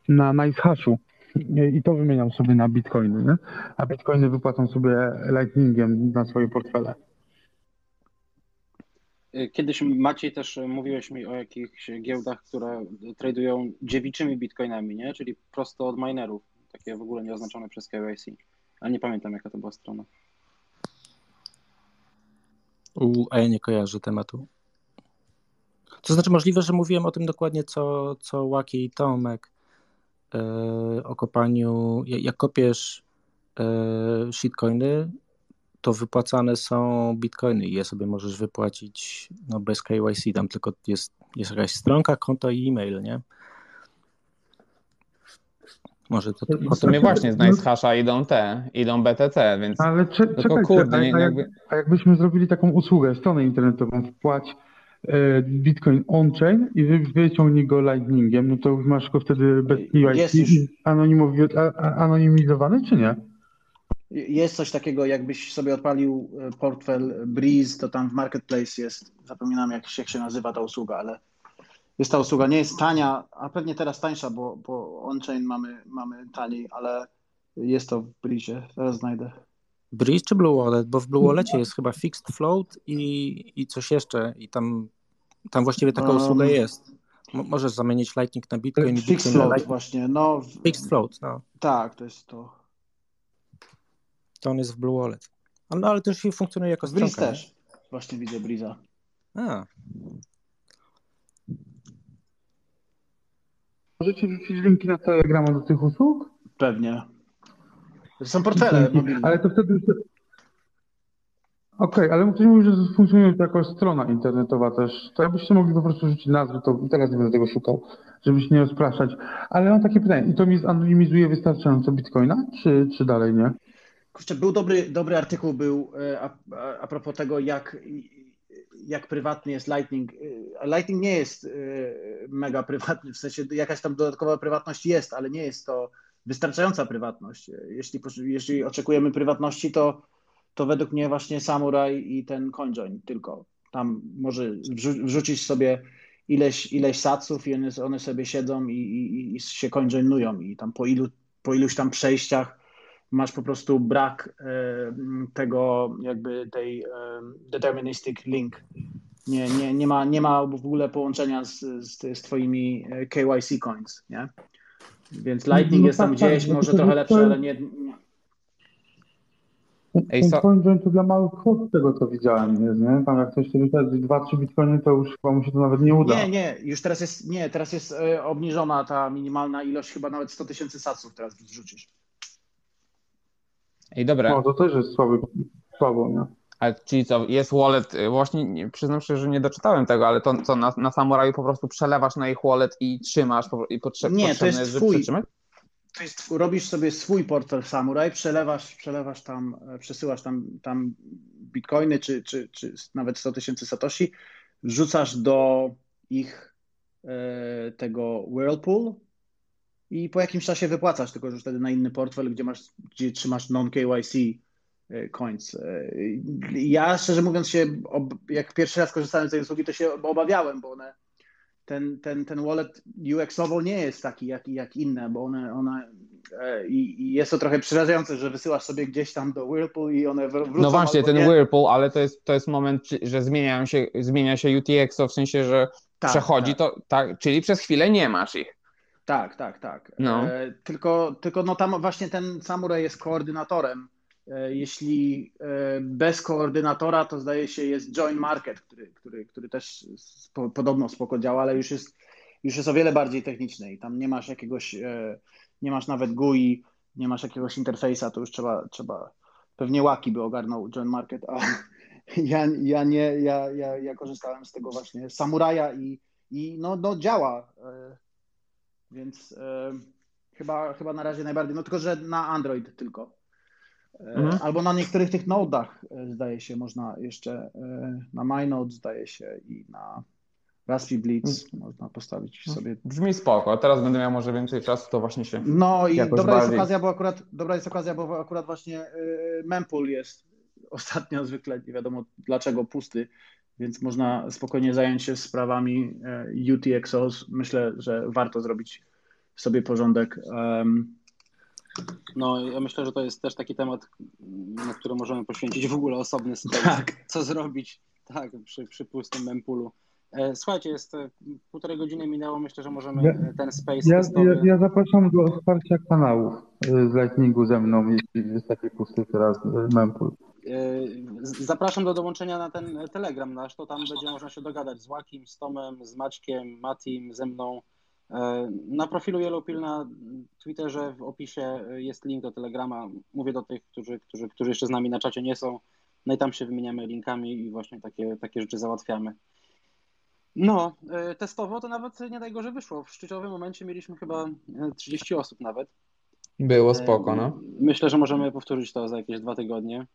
na NiceHashu y, i to wymieniam sobie na bitcoiny, nie? A bitcoiny wypłacam sobie lightningiem na swoje portfele. Y, Kiedyś Maciej też mówiłeś mi o jakichś giełdach, które tradują dziewiczymi bitcoinami, nie? Czyli prosto od minerów, takie w ogóle nieoznaczone przez KYC. ale nie pamiętam jaka to była strona. U, a ja nie kojarzę tematu. To znaczy możliwe, że mówiłem o tym dokładnie co, co Łaki i Tomek e, o kopaniu. Jak, jak kopiesz e, shitcoiny, to wypłacane są bitcoiny i je sobie możesz wypłacić no, bez KYC. Tam tylko jest, jest jakaś stronka, konto i e-mail, nie? Może to, W sumie właśnie z NiceHasha idą te, idą BTC, więc Ale cze, tylko czekajcie, kurde, a, nie, a, jak, jakby... a jakbyśmy zrobili taką usługę, stronę internetową, wpłać e, Bitcoin on-chain i wy, wyciągnij go lightningiem, no to już masz go wtedy bez KYC a- anonimizowany, czy nie? Jest coś takiego, jakbyś sobie odpalił e, portfel Breeze, to tam w Marketplace jest, zapominam jak, jak się nazywa ta usługa, ale jest ta usługa, nie jest tania, a pewnie teraz tańsza, bo, bo on-chain mamy, mamy taniej, ale jest to w Breeze, teraz znajdę. Breeze czy Blue Wallet? Bo w Blue Wallecie jest chyba fixed float i, i coś jeszcze i tam, tam właściwie taka Um, usługa jest. Mo- możesz zamienić Lightning na Bitcoin i Fixed Bitcoin na float Lightning. właśnie, no. w- Fixed float, no. Tak, to jest to. To on jest w Blue Wallet. A No ale też funkcjonuje jako Breeze stronka. nie? też. Właśnie widzę Breeza. A, Możecie wrzucić linki na Telegrama do tych usług? Pewnie. To są portfele mobilne. Ale to wtedy... Okej, ale ktoś mówi, że funkcjonuje to jako strona internetowa też. To jakbyście mogli po prostu rzucić nazwę, to teraz nie będę tego szukał, żeby się nie rozpraszać. Ale mam takie pytanie, i to mi zanonimizuje wystarczająco Bitcoina, czy, czy dalej nie? Kurczę, był dobry, dobry artykuł był e, a, a, a propos tego, jak, jak prywatny jest Lightning. E, Lightning nie jest e, mega prywatny, w sensie jakaś tam dodatkowa prywatność jest, ale nie jest to wystarczająca prywatność. Jeśli, jeśli oczekujemy prywatności, to, to według mnie właśnie Samurai i ten CoinJoin tylko. Tam może wrzu- wrzucić sobie ileś, ileś satsów i one, one sobie siedzą i, i, i się CoinJoinują i tam po, ilu, po iluś tam przejściach masz po prostu brak e, tego jakby tej e, deterministic link. Nie, nie, nie, ma, nie ma w ogóle połączenia z, z, z twoimi e, KYC coins, nie? Więc Lightning No jest tam tak, tak, gdzieś, no może to- trochę to- lepszy, ale nie, nie. Ej, Ten so- CoinJoin to dla małych kwot tego co widziałem jest, nie? Tam jak ktoś sobie wysadzi 2-3 bitcoiny, to już chyba mu się to nawet nie uda. Nie, nie, już teraz jest, nie, teraz jest obniżona ta minimalna ilość, chyba nawet 100 tysięcy satsów teraz wrzucisz. Ej, dobra, No to też jest słaby, słabo, nie? ale czyli co, jest wallet, y, właśnie nie, przyznam się, że nie doczytałem tego, ale to co, na, na Samuraju po prostu przelewasz na ich wallet i trzymasz po, i potrze, Nie, to potrzebne jest jest, żeby twój. przytrzymać? To jest, robisz sobie swój portfel Samurai, przelewasz, przelewasz tam, e, przesyłasz tam, tam bitcoiny, czy, czy, czy nawet 100 tysięcy satoshi, wrzucasz do ich e, tego Whirlpool i po jakimś czasie wypłacasz, tylko że już wtedy na inny portfel, gdzie masz, gdzie trzymasz non-KYC e, coins. E, Ja szczerze mówiąc się, jak pierwszy raz korzystałem z tej usługi, to się obawiałem, bo one ten, ten, ten wallet UX-owo nie jest taki jak, jak inne, bo one, one e, i, i jest to trochę przerażające, że wysyłasz sobie gdzieś tam do Whirlpool i one wr- wrócą. No właśnie, ten nie. Whirlpool, ale to jest, to jest moment, że zmieniają się, zmienia się UTX, w sensie, że Tak, przechodzi to, tak, czyli przez chwilę nie masz ich. Tak, tak, tak. No. E, tylko, tylko no tam właśnie ten Samurai jest koordynatorem. E, jeśli e, bez koordynatora, to zdaje się jest Join Market, który, który, który też spo, podobno spoko działa, ale już jest, już jest o wiele bardziej techniczny i tam nie masz jakiegoś, e, nie masz nawet GUI, nie masz jakiegoś interfejsa, to już trzeba, trzeba pewnie Łaki by ogarnął Join Market, a ja, ja nie, ja, ja, ja korzystałem z tego właśnie Samuraja i, i no, no działa. Więc e, chyba, chyba na razie najbardziej, no tylko że na Android tylko. E, Mhm. Albo na niektórych tych nodach e, zdaje się można jeszcze, na MyNode zdaje się i na Raspberry Blitz można postawić sobie. Brzmi spoko, teraz będę miał może więcej czasu, to właśnie się No i dobra jest bardziej... okazja, bo akurat, dobra jest okazja, bo akurat właśnie mempool jest ostatnio zwykle, nie wiadomo dlaczego, pusty, więc można spokojnie zająć się sprawami e, UTXOs. Myślę, że warto zrobić sobie porządek. No, ja myślę, że to jest też taki temat, na który możemy poświęcić w ogóle osobny space. Tak. Co zrobić, tak, przy, przy pustym mempulu. E, Słuchajcie, jest e, półtorej godziny minęło, myślę, że możemy Ja- ten space Ja, testowy... ja, ja zapraszam do wsparcia kanałów y, z Lightningu ze mną, jeśli jest taki pusty teraz mempool. Z- Zapraszam do dołączenia na ten e, Telegram nasz, to tam będzie można się dogadać z Łakim, z Tomem, z Maćkiem, Matim, ze mną. E, Na profilu Yellowpill na Twitterze w opisie e, jest link do Telegrama. Mówię do tych, którzy, którzy, którzy jeszcze z nami na czacie nie są. No i tam się wymieniamy linkami i właśnie takie, takie rzeczy załatwiamy. No, e, testowo to nawet nie najgorzej wyszło. W szczyciowym momencie mieliśmy chyba e, 30 osób nawet. Było spoko, no. Myślę, że możemy powtórzyć to za jakieś dwa tygodnie e,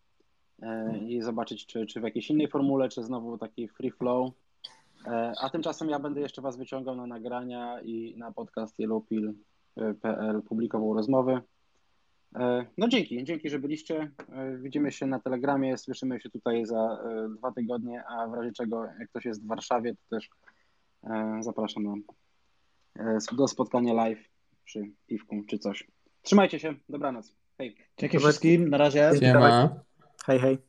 i zobaczyć, czy, czy w jakiejś innej formule, czy znowu taki free flow. E, A tymczasem ja będę jeszcze Was wyciągał na nagrania i na podcast yellowpill.pl publikował rozmowy. E, No dzięki, dzięki, że byliście. E, Widzimy się na Telegramie, słyszymy się tutaj za e, dwa tygodnie, a w razie czego, jak ktoś jest w Warszawie, to też e, zapraszam na, e, do spotkania live przy piwku czy coś. Trzymajcie się, dobranoc. Hej. Dzięki wszystkim, na razie. Siema. Hej, hej.